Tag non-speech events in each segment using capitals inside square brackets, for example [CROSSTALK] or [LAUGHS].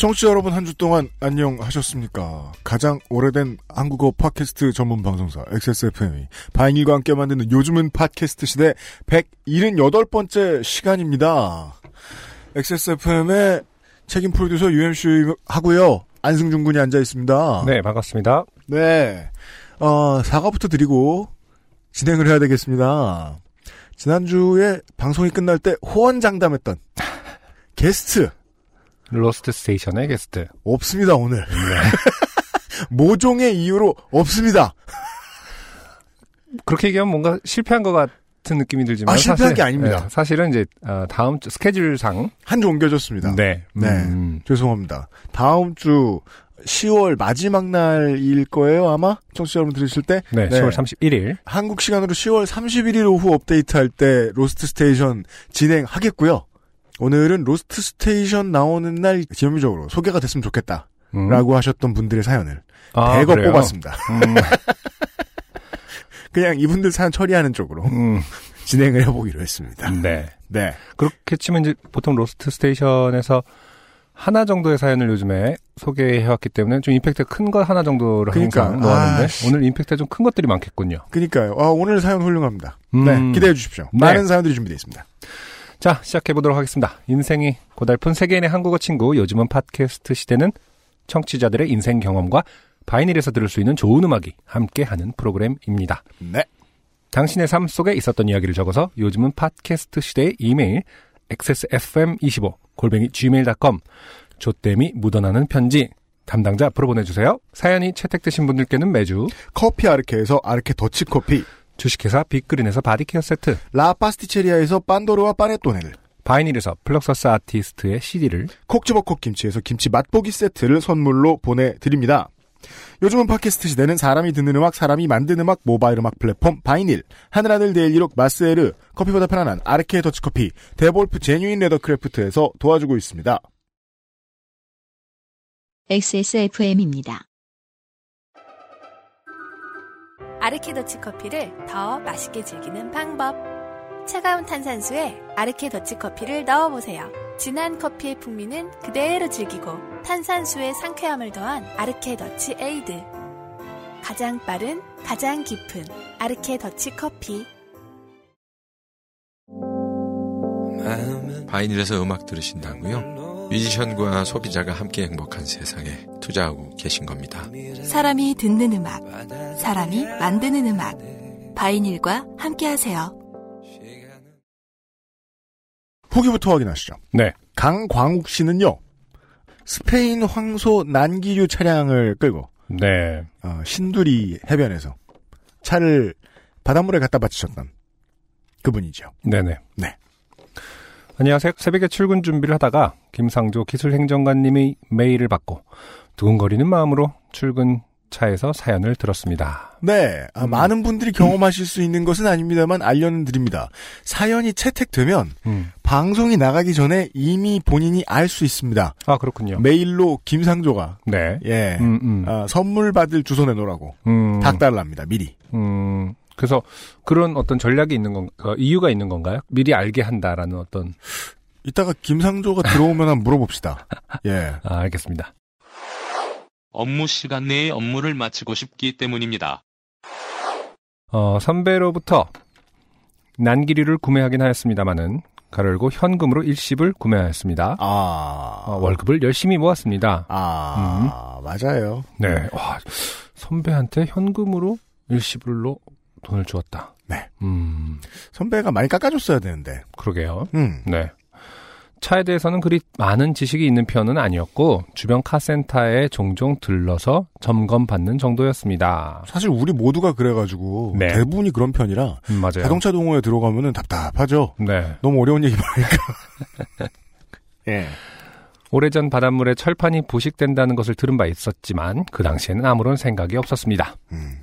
청취자 여러분 한 주 동안 안녕하셨습니까? 가장 오래된 한국어 팟캐스트 전문 방송사 XSFM이 바인일과 함께 만드는 요즘은 팟캐스트 시대 178번째 시간입니다. XSFM의 책임 프로듀서 UMC 하고요. 안승준 군이 앉아 있습니다. 네, 반갑습니다. 네. 어, 사과부터 드리고 진행을 해야 되겠습니다. 지난주에 방송이 끝날 때 호언장담했던 게스트 로스트 스테이션의 게스트. 없습니다 오늘. [LAUGHS] 모종의 이유로 없습니다. 그렇게 얘기하면 뭔가 실패한 것 같은 느낌이 들지만 아, 실패한 게 아닙니다. 네, 사실은 이제 어, 다음 주 스케줄상 한 주 옮겨졌습니다. 네, 네. 음, 죄송합니다. 다음 주 10월 마지막 날일 거예요 아마 청취자 여러분 들으실 때 네, 네. 10월 31일. 한국 시간으로 10월 31일 오후 업데이트 할 때 로스트 스테이션 진행하겠고요. 오늘은 로스트 스테이션 나오는 날 지연미적으로 소개가 됐으면 좋겠다. 음. 라고 하셨던 분들의 사연을 아, 대거 그래요? 뽑았습니다. 음, [LAUGHS] 그냥 이분들 사연 처리하는 쪽으로 음, [LAUGHS] 진행을 해보기로 했습니다. 네. 네. 그렇게 치면 이제 보통 로스트 스테이션에서 하나 정도의 사연을 요즘에 소개해왔기 때문에 좀 임팩트가 큰거 하나 정도를 그러니까, 항상 놓았는데 아, 씨. 오늘 임팩트가 좀큰 것들이 많겠군요. 그니까요. 아, 오늘 사연 훌륭합니다. 음. 네. 기대해 주십시오. 네. 많은 사연들이 준비되어 있습니다. 자, 시작해보도록 하겠습니다. 인생이 고달픈 세계인의 한국어 친구, 요즘은 팟캐스트 시대는 청취자들의 인생 경험과 바이닐에서 들을 수 있는 좋은 음악이 함께하는 프로그램입니다. 네. 당신의 삶 속에 있었던 이야기를 적어서 요즘은 팟캐스트 시대의 이메일 xsfm25 골뱅이 gmail.com 조땜이 묻어나는 편지 담당자 앞으로 보내주세요. 사연이 채택되신 분들께는 매주 커피 아르케에서 아르케 더치 커피, 주식회사 빅그린에서 body care 세트, 라 파스티체리아에서 빤도르와 빠네토네를, 바이닐에서 플럭서스 아티스트의 CD를 콕 집어 콕 김치에서 김치 맛보기 세트를 선물로 보내드립니다. 요즘은 팟캐스트 시대는 사람이 듣는 음악, 사람이 만드는 음악, 모바일 음악 플랫폼 바이닐, 하늘하늘 daily look 마스에르, 커피보다 편안한 아르케 더치커피, 데볼프 Genuine Leathercraft에서 도와주고 있습니다. XSFM입니다. 아르케더치 커피를 더 맛있게 즐기는 방법. 차가운 탄산수에 아르케더치 커피를 넣어보세요. 진한 커피의 풍미는 그대로 즐기고 탄산수의 상쾌함을 더한 아르케더치 에이드. 가장 빠른, 가장 깊은 아르케더치 커피. 바이닐에서 음악 들으신다고요? 뮤지션과 소비자가 함께 행복한 세상에 투자하고 계신 겁니다. 사람이 듣는 음악, 사람이 만드는 음악. 바이닐과 함께 하세요. 후기부터 확인하시죠. 네. 강광욱 씨는요, 스페인 황소 난기류 차량을 끌고, 네. 어, 신두리 해변에서 차를 바닷물에 갖다 바치셨던 그분이죠. 네네. 네. 안녕하세요. 새벽에 출근 준비를 하다가 김상조 기술행정관님의 메일을 받고 두근거리는 마음으로 출근 차에서 사연을 들었습니다. 네, 아, 음. 많은 분들이 [CLEARS THROAT] 경험하실 수 있는 것은 아닙니다만 알려는 드립니다. 사연이 채택되면 음. 방송이 나가기 전에 이미 본인이 알 수 있습니다. 아 그렇군요. 메일로 김상조가 네. 예 음, 음. 아, 선물 받을 주소 내놓으라고 음, 닥달랍니다. 미리. 음, 그래서 그런 어떤 전략이 있는 건 어, 이유가 있는 건가요? 미리 알게 한다라는 어떤 이따가 김상조가 들어오면 한번 물어봅시다. 예. 아, 알겠습니다. 업무 시간 내에 업무를 마치고 싶기 때문입니다. 어, 선배로부터 난기류를 구매하긴 하였습니다만은 가열고 현금으로 일시불 구매하였습니다. 아 어, 월급을 열심히 모았습니다. 아 맞아요. 네. 와, 선배한테 현금으로 일시불로 돈을 주었다. 네. 음, 선배가 많이 깎아줬어야 되는데. 그러게요. 음. 네. 차에 대해서는 그리 많은 지식이 있는 편은 아니었고 주변 카센터에 종종 들러서 점검받는 정도였습니다. 사실 우리 모두가 그래가지고 네. 대부분이 그런 편이라 음, 맞아요. 자동차 동호회 들어가면은 답답하죠. 네. 너무 어려운 얘기 많으니까. [LAUGHS] 예. 오래전 바닷물에 철판이 부식된다는 것을 들은 바 있었지만 그 당시에는 아무런 생각이 없었습니다. 음.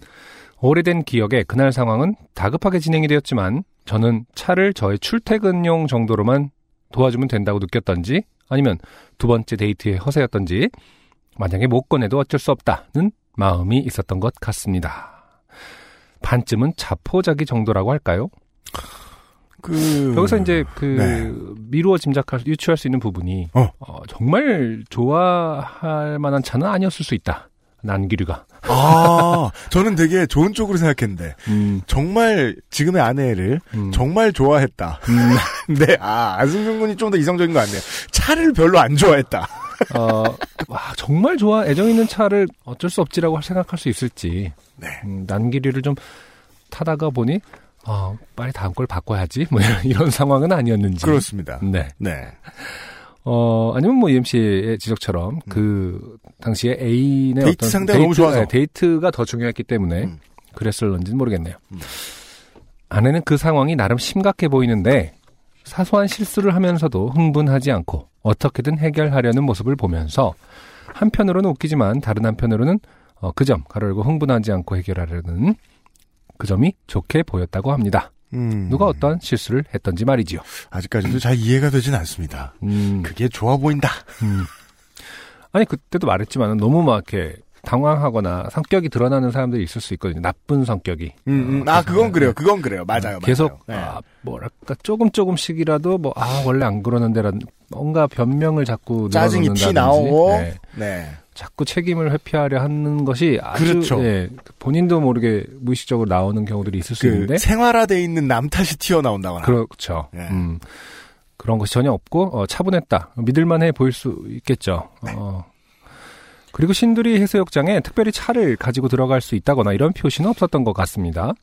오래된 기억에 그날 상황은 다급하게 진행이 되었지만 저는 차를 저의 출퇴근용 정도로만 도와주면 된다고 느꼈던지 아니면 두 번째 데이트의 허세였던지 만약에 못 꺼내도 어쩔 수 없다는 마음이 있었던 것 같습니다. 반쯤은 자포자기 정도라고 할까요? 그 여기서 이제 그 네. 미루어 짐작할 유추할 수 있는 부분이 어. 어, 정말 좋아할 만한 차는 아니었을 수 있다. 난기류가. 아 저는 되게 좋은 쪽으로 생각했는데 음, 정말 지금의 아내를 음. 정말 좋아했다. 음, [LAUGHS] 네, 아 안승준 군이 좀 더 이상적인 거 같네요. 차를 별로 안 좋아했다. 어, 와, 정말 좋아 애정 있는 차를 어쩔 수 없지라고 생각할 수 있을지. 네. 음, 난기류를 좀 타다가 보니 어, 빨리 다음 걸 바꿔야지. 뭐 이런, 이런 상황은 아니었는지. 그렇습니다. 네. 네. 어, 아니면 뭐 UMC의 지적처럼 그 당시에 애인의 음. 데이트 어떤 상대가 너무 좋아서. 네, 데이트가 더 중요했기 때문에 음. 그랬을런지는 모르겠네요. 음. 아내는 그 상황이 나름 심각해 보이는데 사소한 실수를 하면서도 흥분하지 않고 어떻게든 해결하려는 모습을 보면서 한편으로는 웃기지만 다른 한편으로는 어, 그 점, 가로 열고 흥분하지 않고 해결하려는 그 점이 좋게 보였다고 합니다. 음. 누가 어떤 실수를 했던지 말이지요. 아직까지도 잘 이해가 되진 않습니다. 음. 그게 좋아 보인다. 음. 아니 그때도 말했지만 너무 막 이렇게 당황하거나 성격이 드러나는 사람들이 있을 수 있거든요. 나쁜 성격이. 음, 음. 어, 아, 그건 그래요. 네. 그건 그래요. 맞아요. 계속 맞아요. 네. 아, 뭐랄까 조금 조금씩이라도 뭐 아 원래 안 그러는데라는 뭔가 변명을 자꾸 짜증이 피 나오고. 네. 네. 자꾸 책임을 회피하려 하는 것이 아주 그렇죠. 예, 본인도 모르게 무의식적으로 나오는 경우들이 있을 수 있는데 그 생활화돼 있는 남 탓이 튀어나온다거나. 그렇죠. 예. 음, 그런 것이 전혀 없고 어, 차분했다. 믿을만해 보일 수 있겠죠. 어. 그리고 신두리 해수욕장에 특별히 차를 가지고 들어갈 수 있다거나 이런 표시는 없었던 것 같습니다.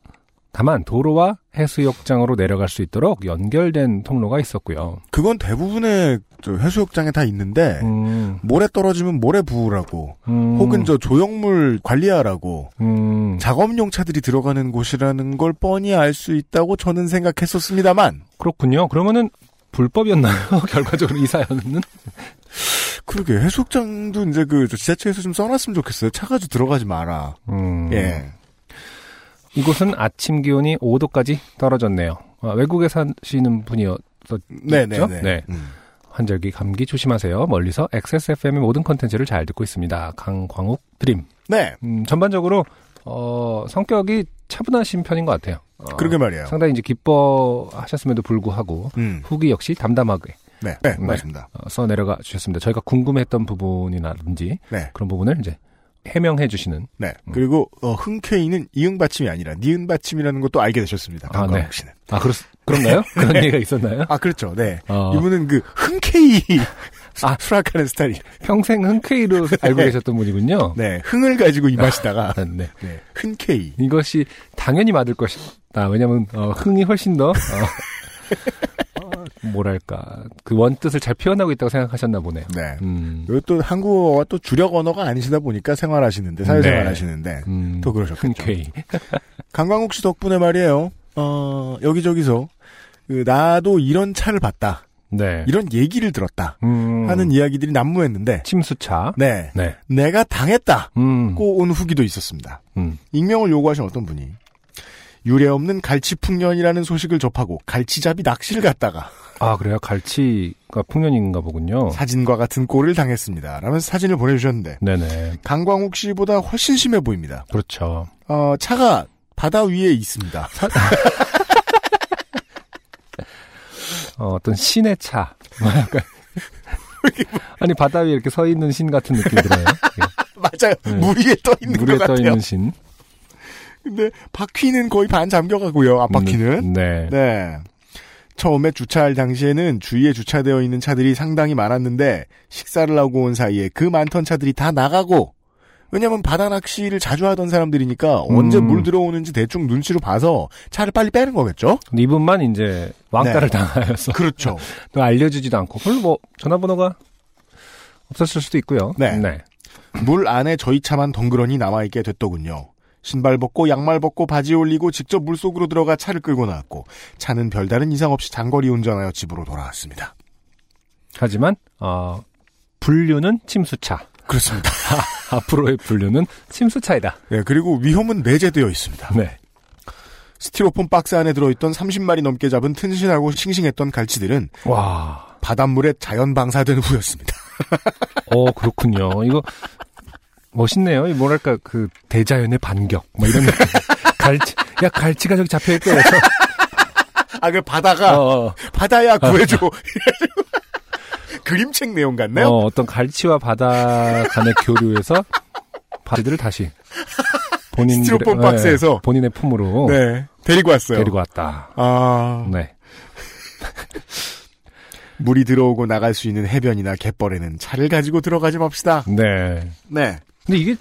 다만 도로와 해수욕장으로 내려갈 수 있도록 연결된 통로가 있었고요. 그건 대부분의 저 해수욕장에 다 있는데 음, 모래 떨어지면 모래 부으라고 음, 혹은 저 조형물 관리하라고 음, 작업용 차들이 들어가는 곳이라는 걸 뻔히 알 수 있다고 저는 생각했었습니다만 그렇군요. 그러면은 불법이었나요? [LAUGHS] 결과적으로 이 사연은? 그러게 해수욕장도 이제 그 지자체에서 좀 써놨으면 좋겠어요. 차 가지고 들어가지 마라. 음, 예. 이곳은 아침 기온이 5도까지 떨어졌네요. 아, 외국에 사시는 분이었었죠? 네네네. 네. 음. 환절기 감기 조심하세요. 멀리서 XSFM의 모든 컨텐츠를 잘 듣고 있습니다. 강광욱 드림. 네. 음, 전반적으로 어, 성격이 차분하신 편인 것 같아요. 어, 그러게 말이에요. 상당히 이제 기뻐하셨음에도 불구하고 음. 후기 역시 담담하게 네. 네. 네. 맞습니다. 어, 써 내려가 주셨습니다. 저희가 궁금했던 부분이라든지 네. 그런 부분을 이제 해명해 주시는 네. 음. 그리고 어, 흔쾌히는 이응 받침이 아니라 니은 받침이라는 것도 알게 되셨습니다. 아, 네. 씨는. 아 그렇 그런가요? [LAUGHS] 그런 얘기가 있었나요? 아 그렇죠. 네. 어, 이분은 그 흔쾌히 [LAUGHS] 아. 수락하는 스타일. 평생 흔쾌히로 [LAUGHS] 알고 계셨던 분이군요. 네. 흥을 가지고 임하시다가 아, 네. 네. 흔쾌히. 이것이 당연히 맞을 것이다. 왜냐하면 어, 흥이 훨씬 더 어, 어, [LAUGHS] 뭐랄까 그 원뜻을 잘 표현하고 있다고 생각하셨나 보네요. 네. 음, 또 한국어가 또 주력 언어가 아니시다 보니까 생활하시는데 사회생활 네. 하시는데 음, 또 그러셨겠죠. 흔쾌히. [LAUGHS] 강광욱 씨 덕분에 말이에요. 어, 여기저기서 그 나도 이런 차를 봤다. 네. 이런 얘기를 들었다. 음, 하는 이야기들이 난무했는데 침수차. 네. 네. 내가 당했다고 음, 온 후기도 있었습니다. 음. 익명을 요구하신 어떤 분이 유례 없는 갈치 풍년이라는 소식을 접하고 갈치잡이 낚시를 갔다가 아 그래요. 갈치가 풍년인가 보군요. 사진과 같은 꼴을 당했습니다. 라면서 사진을 보내주셨는데 네네. 강광욱 씨보다 훨씬 심해 보입니다. 그렇죠. 어, 차가 바다 위에 있습니다. [LAUGHS] 어, 어떤 신의 차. [LAUGHS] 아니 바다 위에 이렇게 서 있는 신 같은 느낌이 들어요. [LAUGHS] 맞아요. 네. 물 위에 떠 있는 물에 것 떠. 있는 신. 근데 바퀴는 거의 반 잠겨가고요. 앞바퀴는. 음, 네. 네. 처음에 주차할 당시에는 주위에 주차되어 있는 차들이 상당히 많았는데 식사를 하고 온 사이에 그 많던 차들이 다 나가고 왜냐면 바다 낚시를 자주 하던 사람들이니까 언제 음. 물 들어오는지 대충 눈치로 봐서 차를 빨리 빼는 거겠죠? 이분만 이제 왕따를 당하여서 그렇죠. [LAUGHS] 또 알려주지도 않고 별로 뭐 전화번호가 없었을 수도 있고요. 네. 물 안에 저희 차만 덩그러니 남아있게 됐더군요. 신발 벗고 양말 벗고 바지 올리고 직접 물속으로 들어가 차를 끌고 나왔고 차는 별다른 이상 없이 장거리 운전하여 집으로 돌아왔습니다. 하지만 어, 분류는 침수차. 그렇습니다. 앞으로의 분류는 침수차이다. 네, 그리고 위험은 내재되어 있습니다. 네. 스티로폼 박스 안에 들어있던 30마리 넘게 잡은 튼실하고 싱싱했던 갈치들은 와. 바닷물에 자연 방사된 후였습니다. 어, 그렇군요. 이거 멋있네요. 이 뭐랄까 그 대자연의 반격 뭐 이런 느낌. [LAUGHS] 갈치 야 갈치가 저기 잡혀 있대. 그래서 아, 그 바다가 어, 어, 바다야 구해줘. [LAUGHS] 그림책 내용 같네요. 어, 어떤 갈치와 바다 간의 교류에서 바지들을 다시 본인 스티로폼 박스에서. 본인의 품으로 네, 데리고 왔어요. 데리고 왔다. 아, 네. 물이 들어오고 나갈 수 있는 해변이나 갯벌에는 차를 가지고 들어가지 맙시다. 네. 네. 근데 이게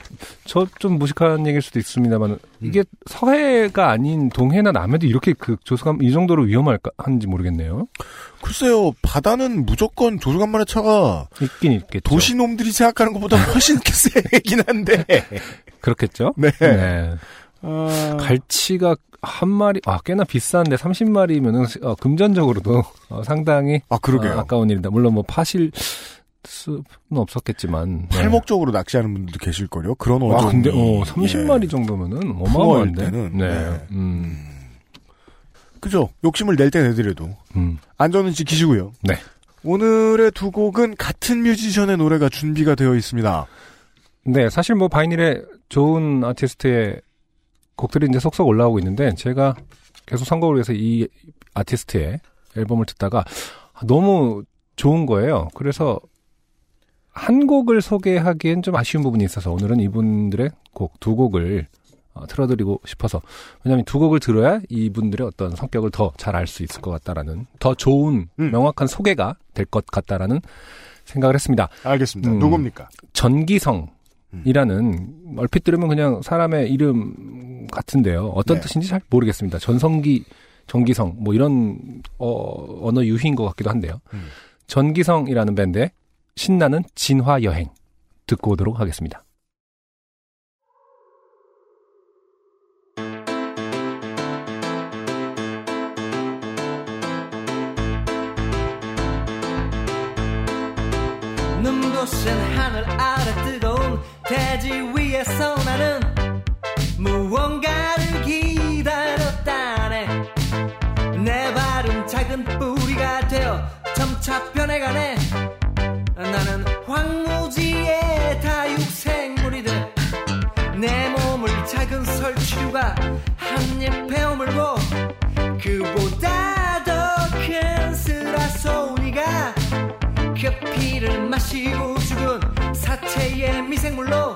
저 좀 무식한 얘기일 수도 있습니다만 이게 서해가 아닌 동해나 남해도 이렇게 그 조수감 이 정도로 위험할까 한지 모르겠네요. 글쎄요, 바다는 무조건 조수간만의 차가 있긴 있겠죠. 도시놈들이 생각하는 것보다 훨씬 세긴 한데. [LAUGHS] 그렇겠죠. 네. 네. 아, 갈치가 한 마리 아 꽤나 비싼데 30마리면은 어, 금전적으로도 어, 상당히 아, 그러게요. 어, 아까운 일이다. 물론 뭐 파실 수는 없었겠지만. 네. 팔목적으로 낚시하는 분들도 계실 거요. 그런 와 어종이. 근데 어 30마리 예. 정도면은 어마어마한데. 때는, 네. 네. 음. 그죠. 욕심을 낼 때 내더라도 음. 안전은 지키시고요. 네. 오늘의 두 곡은 같은 뮤지션의 노래가 준비가 되어 있습니다. 네, 사실 뭐 바이닐에 좋은 아티스트의 곡들이 이제 속속 올라오고 있는데 제가 계속 선곡을 위해서 이 아티스트의 앨범을 듣다가 너무 좋은 거예요. 그래서 한 곡을 소개하기엔 좀 아쉬운 부분이 있어서 오늘은 이분들의 곡 두 곡을 어, 틀어드리고 싶어서 왜냐하면 두 곡을 들어야 이분들의 어떤 성격을 더 잘 알 수 있을 것 같다라는 더 좋은 음. 명확한 소개가 될 것 같다라는 생각을 했습니다. 알겠습니다. 음. 누굽니까? 전기성 이라는 얼핏 들으면 그냥 사람의 이름 같은데요. 어떤 네. 뜻인지 잘 모르겠습니다. 전성기, 전기성 뭐 이런 어, 언어 유희인 것 같기도 한데요. 음. 전기성이라는 밴드의 신나는 진화 여행 듣고 오도록 하겠습니다. 눈부신 하늘 아래 뜨거운 대지 위에서 나는 무언가를 기다렸다네 내 발은 작은 뿌리가 되어 점차 변해가네 마시고 죽은 사체의 미생물로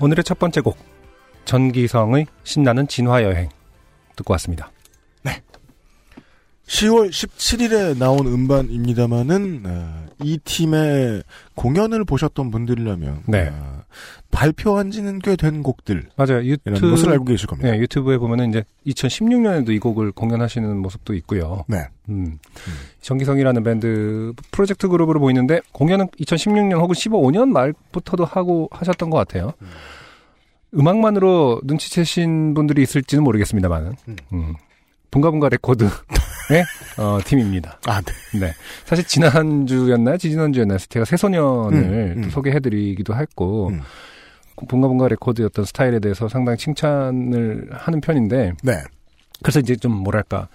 오늘의 첫 번째 곡 전기성의 신나는 진화 여행 듣고 왔습니다. 10월 17일에 나온 음반입니다만은 어, 이 팀의 공연을 보셨던 분들이라면 네. 어, 발표한 지는 꽤 된 곡들 맞아요. 유튜브 것을 알고 계실 겁니다. 네, 유튜브에 보면은 이제 2016년에도 이 곡을 공연하시는 모습도 있고요. 네. 음. 전기성이라는 밴드 프로젝트 그룹으로 보이는데 공연은 2016년 혹은 15년 말부터도 하고 하셨던 것 같아요. 음악만으로 눈치채신 분들이 있을지는 모르겠습니다만은 음. 음. 붕가붕가 레코드 [LAUGHS] 의 어, 팀입니다. 아, 네. 네. 사실 지난주였나요? 지지난주였나요? 제가 새소년을 음, 음. 또 소개해드리기도 했고, 음. 붕가붕가 레코드였던 스타일에 대해서 상당히 칭찬을 하는 편인데, 네. 그래서 이제 좀 뭐랄까,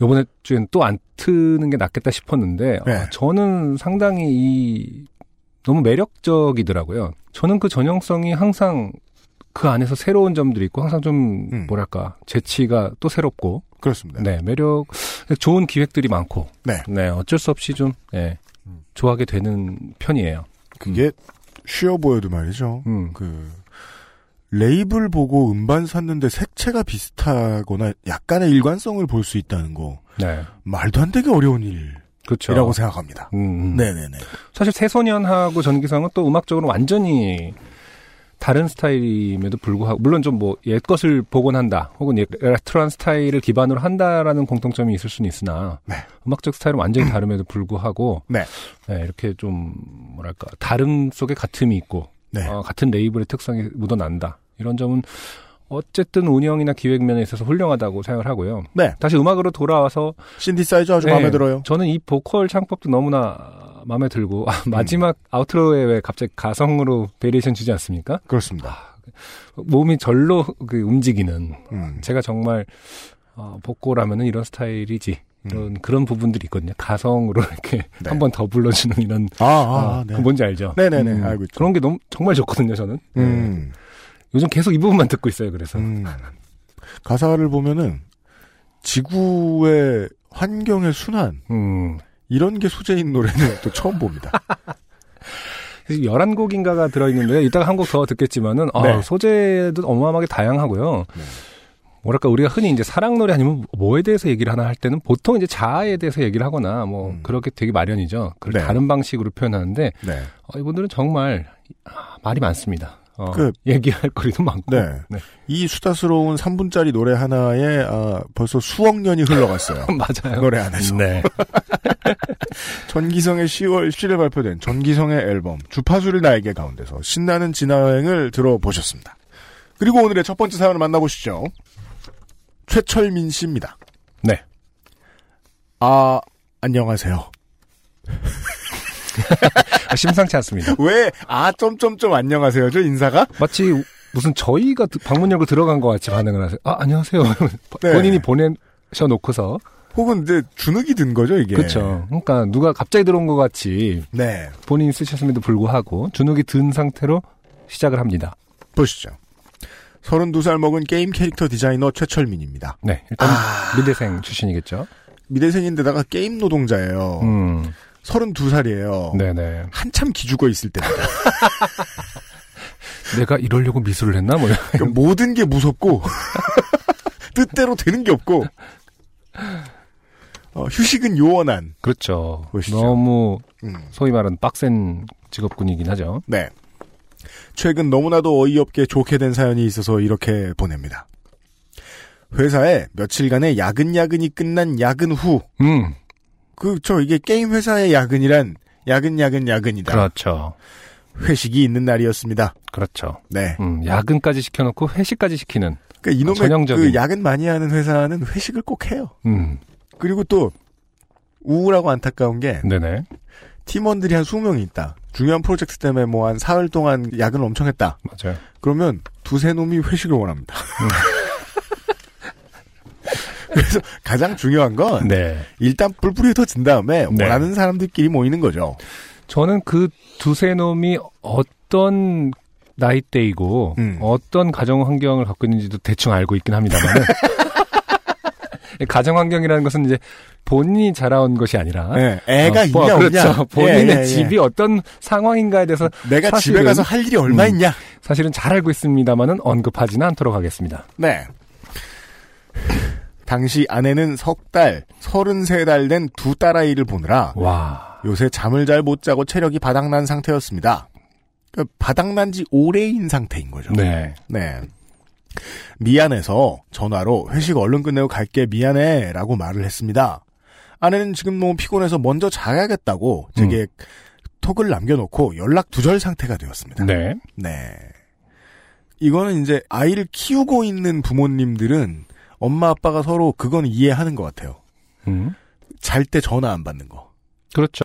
요번에 주엔 또 안 트는 게 낫겠다 싶었는데, 네. 어, 저는 상당히 이, 너무 매력적이더라고요. 저는 그 전형성이 항상 그 안에서 새로운 점들이 있고, 항상 좀, 음. 뭐랄까, 재치가 또 새롭고, 그렇습니다. 네, 매력, 좋은 기획들이 많고, 네. 어쩔 수 없이 좀, 예, 좋아하게 되는 편이에요. 그게 쉬워 보여도 말이죠. 음, 그 레이블 보고 음반 샀는데 색채가 비슷하거나 약간의 일관성을 볼 수 있다는 거 네. 말도 안 되게 어려운 일이라고 그렇죠. 생각합니다. 음, 음. 네네네. 사실 새소년하고 전기성은 또 음악적으로 완전히 다른 스타일임에도 불구하고, 물론 좀 뭐 옛 것을 복원한다, 혹은 옛 레트로한 스타일을 기반으로 한다라는 공통점이 있을 수는 있으나, 네. 음악적 스타일은 완전히 다름에도 불구하고, [CLEARS THROAT] 네. 네, 이렇게 좀, 뭐랄까, 다름 속에 같음이 있고, 네. 어, 같은 레이블의 특성이 묻어난다. 이런 점은 어쨌든 운영이나 기획 면에 있어서 훌륭하다고 생각을 하고요. 네. 다시 음악으로 돌아와서 신디사이저 아주 네, 마음에 들어요. 저는 이 보컬 창법도 너무나 마음에 들고 아, 마지막 outro에 왜 갑자기 가성으로 variation 주지 않습니까? 그렇습니다. 몸이 절로 그 움직이는 음. 제가 정말 어, 보컬하면은 이런 스타일이지. 이런 그런 부분들이 있거든요. 가성으로 이렇게 음. 네. 한번 더 불러주는 이런 아, 아, 어, 네. 그 뭔지 알죠? 네네네, 알고 있죠. 그런 게 너무 정말 좋거든요. 저는. 네. 음. 요즘 계속 이 부분만 듣고 있어요. 그래서 음. 가사를 보면은 지구의 환경의 순환 음. 이런 게 소재인 노래는 또 처음 봅니다. 11곡인가가 들어있는데, 이따가 한 곡 더 듣겠지만은, 아, 네. 소재도 어마어마하게 다양하고요. 네. 뭐랄까, 우리가 흔히 이제 사랑 노래 아니면 뭐에 대해서 얘기를 하나 할 때는 보통 이제 자아에 대해서 얘기를 하거나, 뭐, 음. 그렇게 되게 마련이죠. 그걸 네. 다른 방식으로 표현하는데, 네. 어, 이분들은 정말, 아, 말이 많습니다. 어, 그- 얘기할 거리도 많고. 네. 이 수다스러운 3분짜리 노래 하나에 아, 벌써 수억 년이 흘러갔어요. [LAUGHS] 맞아요. 노래 안에서. 네. [LAUGHS] 전기성의 10월 17일 발표된 전기성의 앨범 주파수를 나에게 가운데서 신나는 진화여행을 들어보셨습니다. 그리고 오늘의 첫 번째 사연을 만나보시죠. 최철민 씨입니다. 네. 아, 안녕하세요. [LAUGHS] 아, [LAUGHS] 심상치 않습니다. 왜, 아, 점점점 안녕하세요. 저 인사가? 마치 무슨 저희가 드- 방문 열고 들어간 것 같이 반응을 하세요. 아, 안녕하세요. [LAUGHS] 네. 본인이 보내셔놓고서. 혹은 이제 주눅이 든 거죠, 이게. 그렇죠. 그러니까 누가 갑자기 들어온 것 같이 네. 본인이 쓰셨음에도 불구하고 주눅이 든 상태로 시작을 합니다. 보시죠. 32살 먹은 게임 캐릭터 디자이너 최철민입니다. 네. 일단 아. 미대생 출신이겠죠. 미대생인데다가 게임 노동자예요. 음. 32살이에요. 네네. 한참 기죽어 있을 때입니다. [LAUGHS] 내가 이러려고 미술을 했나? 뭐. 그러니까 모든 게 무섭고 [LAUGHS] 뜻대로 되는 게 없고 어, 휴식은 요원한. 그렇죠. 보시죠. 너무 음, 소위 말하는 빡센 직업군이긴 하죠. 네. 최근 너무나도 어이없게 좋게 된 사연이 있어서 이렇게 보냅니다. 회사에 며칠간의 야근야근이 끝난 야근 후, 음. 그, 저, 이게 게임 회사의 야근이란 야근, 야근, 야근이다. 그렇죠. 회식이 있는 날이었습니다. 그렇죠. 네. 음, 야근까지 시켜놓고 회식까지 시키는. 그러니까 이놈의 전형적인. 그 야근 많이 하는 회사는 회식을 꼭 해요. 음. 그리고 또, 우울하고 안타까운 게, 네네. 팀원들이 한 20명이 있다. 중요한 프로젝트 때문에 뭐 한 사흘 동안 야근을 엄청 했다. 맞아요. 그러면 두세 놈이 회식을 원합니다. [LAUGHS] 음. 그래서 가장 중요한 건 네. 일단 뿔뿔이 흩어진 다음에 네. 원하는 사람들끼리 모이는 거죠. 저는 그 두세 놈이 어떤 나이대이고 음. 어떤 가정 환경을 갖고 있는지도 대충 알고 있긴 합니다만 [LAUGHS] 가정 환경이라는 것은 이제 본인이 자라온 것이 아니라 네, 애가 어, 있냐 뭐, 없냐. 그렇죠. [LAUGHS] 본인의 예, 예, 예. 집이 어떤 상황인가에 대해서 내가 사실은- 집에 가서 할 일이 얼마 음. 있냐. 사실은 잘 알고 있습니다만은 언급하지는 않도록 하겠습니다. 네. 당시 아내는 석 달, 서른세 달된 두 딸아이를 보느라 와. 요새 잠을 잘 못 자고 체력이 바닥난 상태였습니다. 그 바닥난 지 오래인 상태인 거죠. 네. 네. 미안해서 전화로 회식 얼른 끝내고 갈게 미안해 라고 말을 했습니다. 아내는 지금 너무 피곤해서 먼저 자야겠다고 제게 톡을 남겨놓고 연락 두절 상태가 되었습니다. 네. 네. 이거는 이제 아이를 키우고 있는 부모님들은 엄마 아빠가 서로 그건 이해하는 것 같아요. 음. 잘때 전화 안 받는 거. 그렇죠.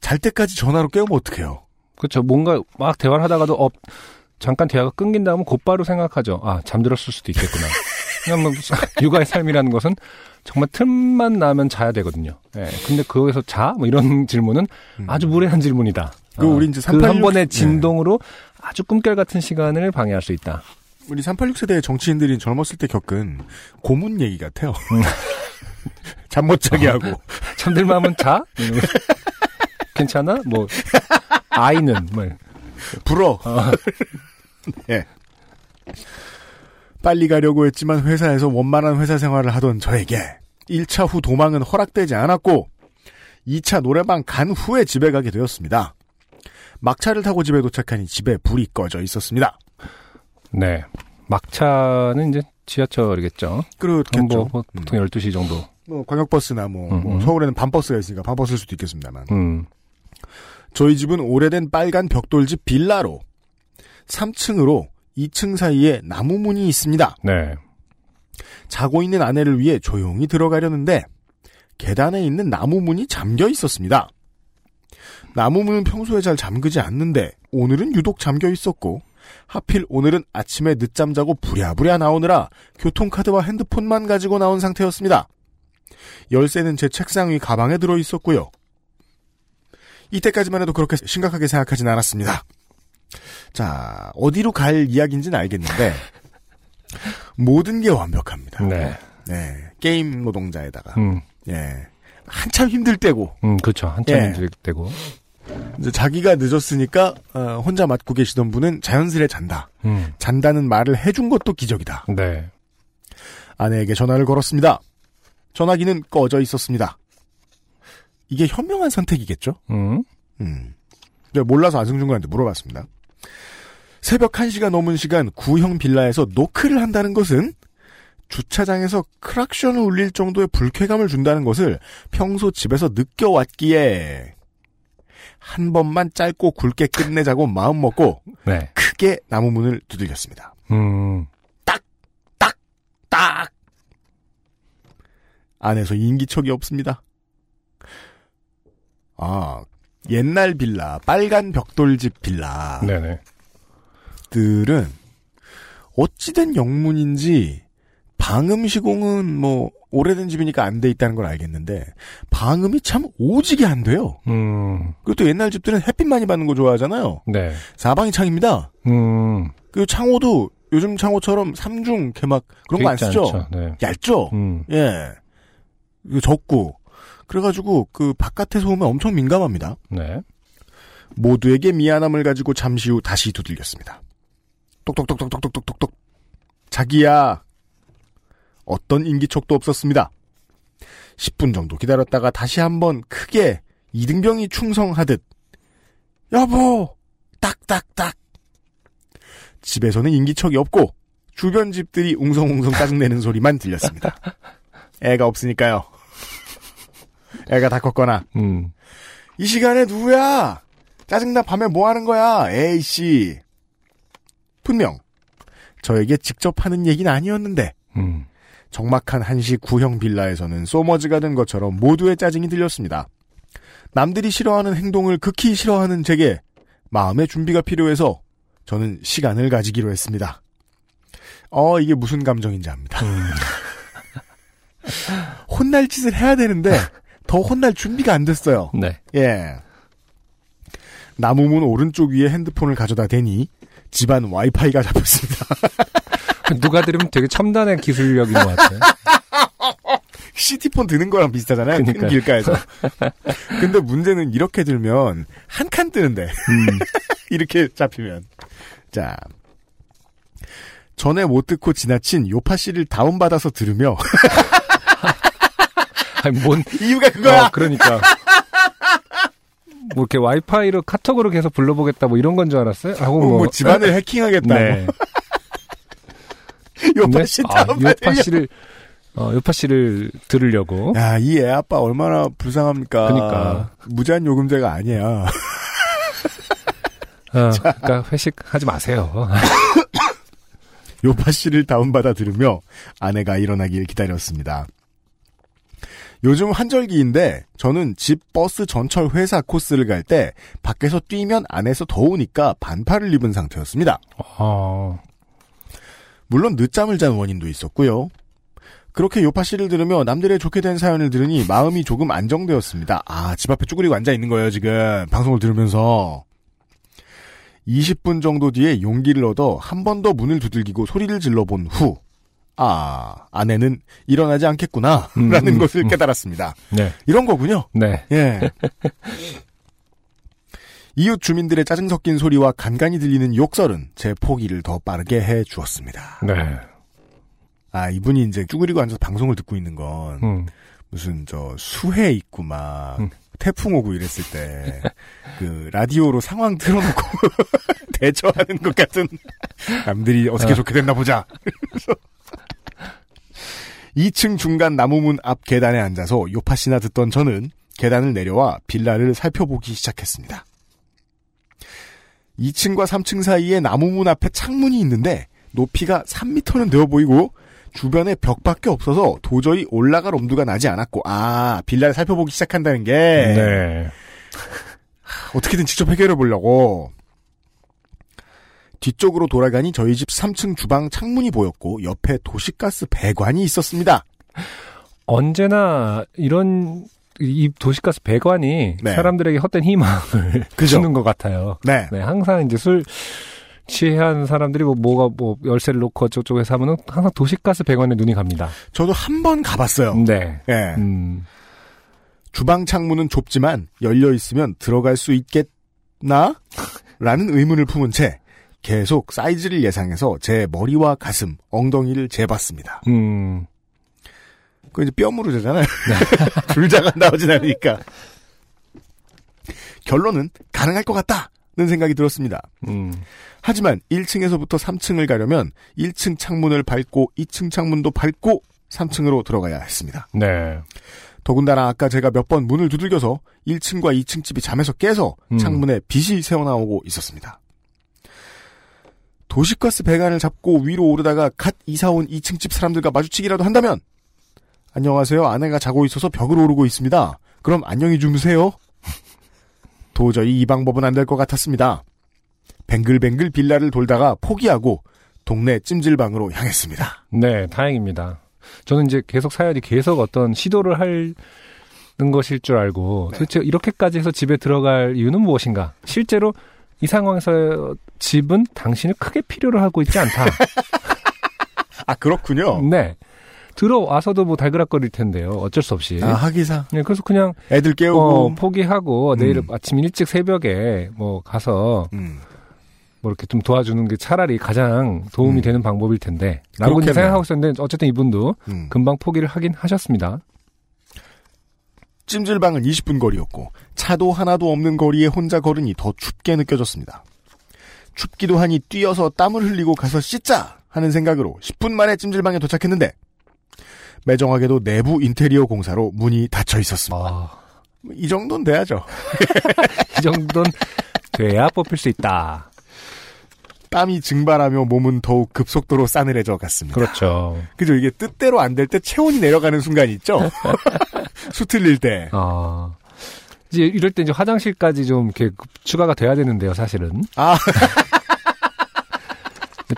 잘 때까지 전화로 깨우면 어떡해요? 그렇죠. 뭔가 막 대화를 하다가도 어 잠깐 대화가 끊긴다 하면 곧바로 생각하죠. 아 잠들었을 수도 있겠구나. 그냥 뭐 [LAUGHS] 육아의 삶이라는 것은 정말 틈만 나면 자야 되거든요. 예. 근데 거기서 자? 뭐 이런 [LAUGHS] 질문은 아주 무례한 질문이다. 그 우리 이제 그386한 번의 네. 진동으로 아주 꿈결 같은 시간을 방해할 수 있다. 우리 386세대의 정치인들이 젊었을 때 겪은 고문 얘기 같아요. [LAUGHS] 잠 못 자게 하고. 잠들만 하면 자? 괜찮아? 뭐 아이는 뭐 불어. 예. [LAUGHS] 빨리 가려고 했지만 회사에서 원만한 회사 생활을 하던 저에게 1차 후 도망은 허락되지 않았고 2차 노래방 간 후에 집에 가게 되었습니다. 막차를 타고 집에 도착하니 집에 불이 꺼져 있었습니다. 네. 막차는 이제 지하철이겠죠. 그렇겠죠. 뭐, 뭐 보통 12시 정도. 뭐 광역버스나 뭐, 음, 뭐 음. 서울에는 밤버스가 있으니까 밤버스일 수도 있겠습니다만. 음. 저희 집은 오래된 빨간 벽돌집 빌라로 3층으로 2층 사이에 나무 문이 있습니다. 네. 자고 있는 아내를 위해 조용히 들어가려는데 계단에 있는 나무 문이 잠겨 있었습니다. 나무 문은 평소에 잘 잠그지 않는데 오늘은 유독 잠겨 있었고 하필 오늘은 아침에 늦잠 자고 부랴부랴 나오느라 교통카드와 핸드폰만 가지고 나온 상태였습니다. 열쇠는 제 책상 위 가방에 들어 있었고요. 이때까지만 해도 그렇게 심각하게 생각하진 않았습니다. 자, 어디로 갈 이야기인지는 알겠는데 [LAUGHS] 모든 게 완벽합니다. 네. 네. 게임 노동자에다가 음. 예. 한참 힘들 때고 음, 그렇죠. 한참 예. 힘들 때고. 이제 자기가 늦었으니까 어, 혼자 맡고 계시던 분은 자연스레 잔다. 음. 잔다는 말을 해준 것도 기적이다. 네. 아내에게 전화를 걸었습니다. 전화기는 꺼져 있었습니다. 이게 현명한 선택이겠죠? 음. 음. 제가 몰라서 안승준 군한테 물어봤습니다. 새벽 1시가 넘은 시간 구형 빌라에서 노크를 한다는 것은 주차장에서 크락션을 울릴 정도의 불쾌감을 준다는 것을 평소 집에서 느껴왔기에 한 번만 짧고 굵게 끝내자고 마음 먹고 네. 크게 나무 문을 두들겼습니다. 음. 딱! 안에서 인기척이 없습니다. 아, 옛날 빌라, 빨간 벽돌집 빌라. 네네. 들은 어찌된 영문인지 방음 시공은 뭐 오래된 집이니까 안 돼 있다는 걸 알겠는데 방음이 참 오지게 안 돼요. 음. 그것도 옛날 집들은 햇빛 많이 받는 거 좋아하잖아요. 네. 사방이 창입니다. 음. 그 창호도 요즘 창호처럼 삼중 이렇게 막 그런 거 안 쓰죠. 네. 얇죠. 음. 예. 이거 적고 그래가지고 그 바깥에서 오면 엄청 민감합니다. 네. 모두에게 미안함을 가지고 잠시 후 다시 두들겼습니다. 똑똑똑똑똑똑똑똑. 자기야. 어떤 인기척도 없었습니다. 10분 정도 기다렸다가 다시 한번 크게 이등병이 충성하듯 여보 딱딱딱 집에서는 인기척이 없고 주변 집들이 웅성웅성 짜증내는 소리만 들렸습니다. [LAUGHS] 애가 없으니까요. 애가 다 컸거나 음. 이 시간에 누구야? 짜증나 밤에 뭐 하는 거야? 에이씨. 분명 저에게 직접 하는 얘기는 아니었는데 음. 적막한 한시 구형 빌라에서는 소머즈가 된 것처럼 모두의 짜증이 들렸습니다. 남들이 싫어하는 행동을 극히 싫어하는 제게 마음의 준비가 필요해서 저는 시간을 가지기로 했습니다. 어, 이게 무슨 감정인지 압니다. [LAUGHS] 혼날 짓을 해야 되는데 더 혼날 준비가 안 됐어요. 네. 예. 나무문 오른쪽 위에 핸드폰을 가져다 대니 집안 와이파이가 잡혔습니다. [LAUGHS] 누가 들으면 되게 첨단의 기술력인 것 같아요. [LAUGHS] 시티폰 드는 거랑 비슷하잖아요. 큰 그러니까요. 길가에서. [LAUGHS] 근데 문제는 이렇게 들면 한 칸 뜨는데 음. [LAUGHS] 이렇게 잡히면 자 전에 못 듣고 지나친 요파 씨를 다운받아서 들으며 아니, 뭔, 이유가 그거야. 어, 그러니까. 뭐 이렇게 와이파이로 카톡으로 계속 불러보겠다 뭐 이런 건 줄 알았어요? 하고 뭐, 뭐, 뭐 집안을 해킹하겠다. 네. [LAUGHS] 요파 씨 아. 요파 씨를 어, 요파 씨를 들으려고. 야, 이 애 아빠 얼마나 불쌍합니까? 그러니까. 무제한 요금제가 아니야. 어, [LAUGHS] 그러니까 회식하지 마세요. [LAUGHS] 요파 씨를 다운받아 들으며 아내가 일어나길 기다렸습니다. 요즘 한절기인데 저는 집 버스 전철 회사 코스를 갈 때 밖에서 뛰면 안에서 더우니까 반팔을 입은 상태였습니다. 어, 물론 늦잠을 잔 원인도 있었고요. 그렇게 요파 씨를 들으며 남들의 좋게 된 사연을 들으니 마음이 조금 안정되었습니다. 아, 집 앞에 쭈그리고 앉아 있는 거예요, 지금. 방송을 들으면서. 20분 정도 뒤에 용기를 얻어 한 번 더 문을 두들기고 소리를 질러본 후, 아, 아내는 일어나지 않겠구나, [LAUGHS] 음, 라는 음, 것을 음. 깨달았습니다. 네, 이런 거군요. 네. 예. [LAUGHS] 이웃 주민들의 짜증 섞인 소리와 간간히 들리는 욕설은 제 포기를 더 빠르게 해 주었습니다. 네. 아, 이분이 이제 쭈그리고 앉아서 방송을 듣고 있는 건, 음, 무슨, 저, 수해 있고 막, 음. 태풍 오고 이랬을 때, 그, 라디오로 상황 틀어놓고, [LAUGHS] 대처하는 것 같은, 남들이 어떻게 어. 좋게 됐나 보자. 그래서 2층 중간 나무문 앞 계단에 앉아서 요파 씨나 듣던 저는 계단을 내려와 빌라를 살펴보기 시작했습니다. 2층과 3층 사이에 나무 문 앞에 창문이 있는데, 높이가 3m는 되어 보이고, 주변에 벽밖에 없어서 도저히 올라갈 엄두가 나지 않았고, 아, 빌라를 살펴보기 시작한다는 게, 네. 어떻게든 직접 해결해 보려고. 뒤쪽으로 돌아가니 저희 집 3층 주방 창문이 보였고, 옆에 도시가스 배관이 있었습니다. 언제나 이런 이 도시가스 배관이 네. 사람들에게 헛된 희망을 [LAUGHS] 그죠? 주는 것 같아요. 네. 네, 항상 이제 술 취한 사람들이 뭐 뭐가 뭐 열쇠를 놓고 저쪽에서 하면은 항상 도시가스 배관에 눈이 갑니다. 저도 한 번 가봤어요. 네. 예. 음, 주방 창문은 좁지만 열려 있으면 들어갈 수 있겠나? 라는 의문을 품은 채 계속 사이즈를 예상해서 제 머리와 가슴, 엉덩이를 재봤습니다. 음, 그 이제 뼈무로 되잖아요. [LAUGHS] 줄자가 나오진 않으니까. 결론은 가능할 것 같다는 생각이 들었습니다. 음, 하지만 1층에서부터 3층을 가려면 1층 창문을 밟고 2층 창문도 밟고 3층으로 들어가야 했습니다. 네. 더군다나 아까 제가 몇 번 문을 두들겨서 1층과 2층 집이 잠에서 깨서 음. 창문에 빛이 새어나오고 있었습니다. 도시가스 배관을 잡고 위로 오르다가 갓 이사온 2층 집 사람들과 마주치기라도 한다면 안녕하세요. 아내가 자고 있어서 벽을 오르고 있습니다. 그럼 안녕히 주무세요. [LAUGHS] 도저히 이 방법은 안 될 것 같았습니다. 뱅글뱅글 빌라를 돌다가 포기하고 동네 찜질방으로 향했습니다. 네, 다행입니다. 저는 이제 계속 사연이 계속 어떤 시도를 하는 것일 줄 알고 네. 도대체 이렇게까지 해서 집에 들어갈 이유는 무엇인가? 실제로 이 상황에서 집은 당신을 크게 필요로 하고 있지 않다. [LAUGHS] 아 그렇군요. 네. 들어와서도 뭐 달그락거릴 텐데요. 어쩔 수 없이. 아 하기사. 네, 그래서 그냥 애들 깨우고 어, 포기하고 내일 음. 아침 일찍 새벽에 뭐 가서 음. 뭐 이렇게 좀 도와주는 게 차라리 가장 도움이 음. 되는 방법일 텐데. 라고. 생각하고 있었는데 어쨌든 이분도 음. 금방 포기를 하긴 하셨습니다. 찜질방은 20분 거리였고 차도 하나도 없는 거리에 혼자 걸으니 더 춥게 느껴졌습니다. 춥기도 하니 뛰어서 땀을 흘리고 가서 씻자 하는 생각으로 10분 만에 찜질방에 도착했는데 매정하게도 내부 인테리어 공사로 문이 닫혀 있었습니다. 아, 이 정도는 돼야죠. [LAUGHS] 이 정도는 돼야 뽑힐 수 있다. 땀이 증발하며 몸은 더욱 급속도로 싸늘해져 갔습니다. 그렇죠. 그죠? 이게 뜻대로 안 될 때 체온이 내려가는 순간 있죠? [LAUGHS] 수 틀릴 때. 아. 이제 이럴 때 이제 화장실까지 좀 이렇게 추가가 돼야 되는데요, 사실은. 아. [LAUGHS]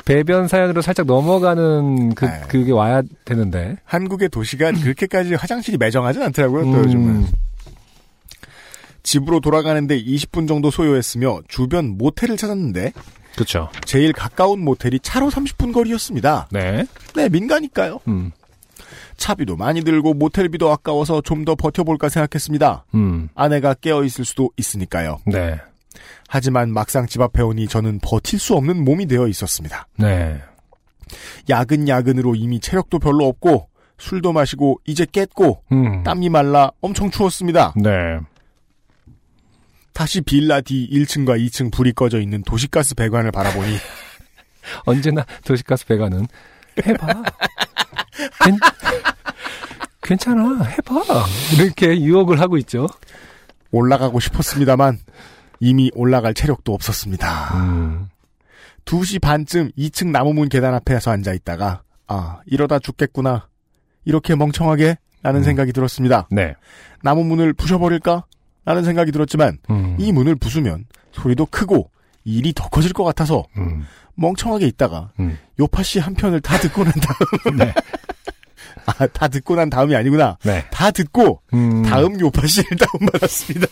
배변 사연으로 살짝 넘어가는 그, 네. 그게 와야 되는데. 한국의 도시가 그렇게까지 화장실이 매정하진 않더라고요, 또 음, 요즘은. 집으로 돌아가는데 20분 정도 소요했으며 주변 모텔을 찾았는데 그렇죠. 제일 가까운 모텔이 차로 30분 거리였습니다. 네. 네, 민가니까요. 음, 차비도 많이 들고 모텔비도 아까워서 좀 더 버텨볼까 생각했습니다. 음, 아내가 깨어 있을 수도 있으니까요. 네. 하지만 막상 집 앞에 오니 저는 버틸 수 없는 몸이 되어 있었습니다. 네. 야근 야근으로 이미 체력도 별로 없고 술도 마시고 이제 깼고 음. 땀이 말라 엄청 추웠습니다. 네. 다시 빌라 D 1층과 2층 불이 꺼져 있는 도시가스 배관을 바라보니 [LAUGHS] 언제나 도시가스 배관은 해봐. [LAUGHS] 괜, 괜찮아. 해봐. 이렇게 유혹을 하고 있죠. 올라가고 싶었습니다만 이미 올라갈 체력도 없었습니다. 음. 2시 반쯤 2층 나무문 계단 앞에서 앉아 있다가 아 이러다 죽겠구나 이렇게 멍청하게 라는 음. 생각이 들었습니다. 네. 나무문을 부셔버릴까? 라는 생각이 들었지만 음. 이 문을 부수면 소리도 크고 일이 더 커질 것 같아서 음. 멍청하게 있다가 음. 요파 씨 한 편을 다 듣고 난 다음 네. [LAUGHS] 아, 다 듣고 난 다음이 아니구나. 네. 다 듣고 음. 다음 요파 씨를 [LAUGHS] 다운받았습니다.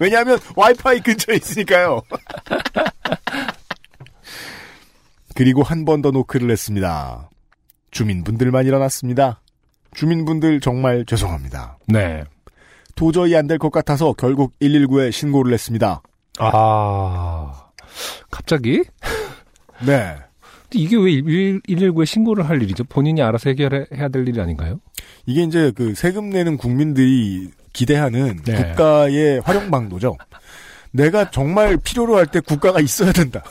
왜냐하면 와이파이 근처에 있으니까요. [LAUGHS] 그리고 한 번 더 노크를 했습니다. 주민분들만 일어났습니다. 주민분들 정말 죄송합니다. 네. 도저히 안 될 것 같아서 결국 119에 신고를 했습니다. 아. 갑자기? [LAUGHS] 네. 이게 왜 119에 신고를 할 일이죠? 본인이 알아서 해결해야 될 일이 아닌가요? 이게 이제 그 세금 내는 국민들이 기대하는 네. 국가의 활용 방도죠. 내가 정말 필요로 할 때 국가가 있어야 된다.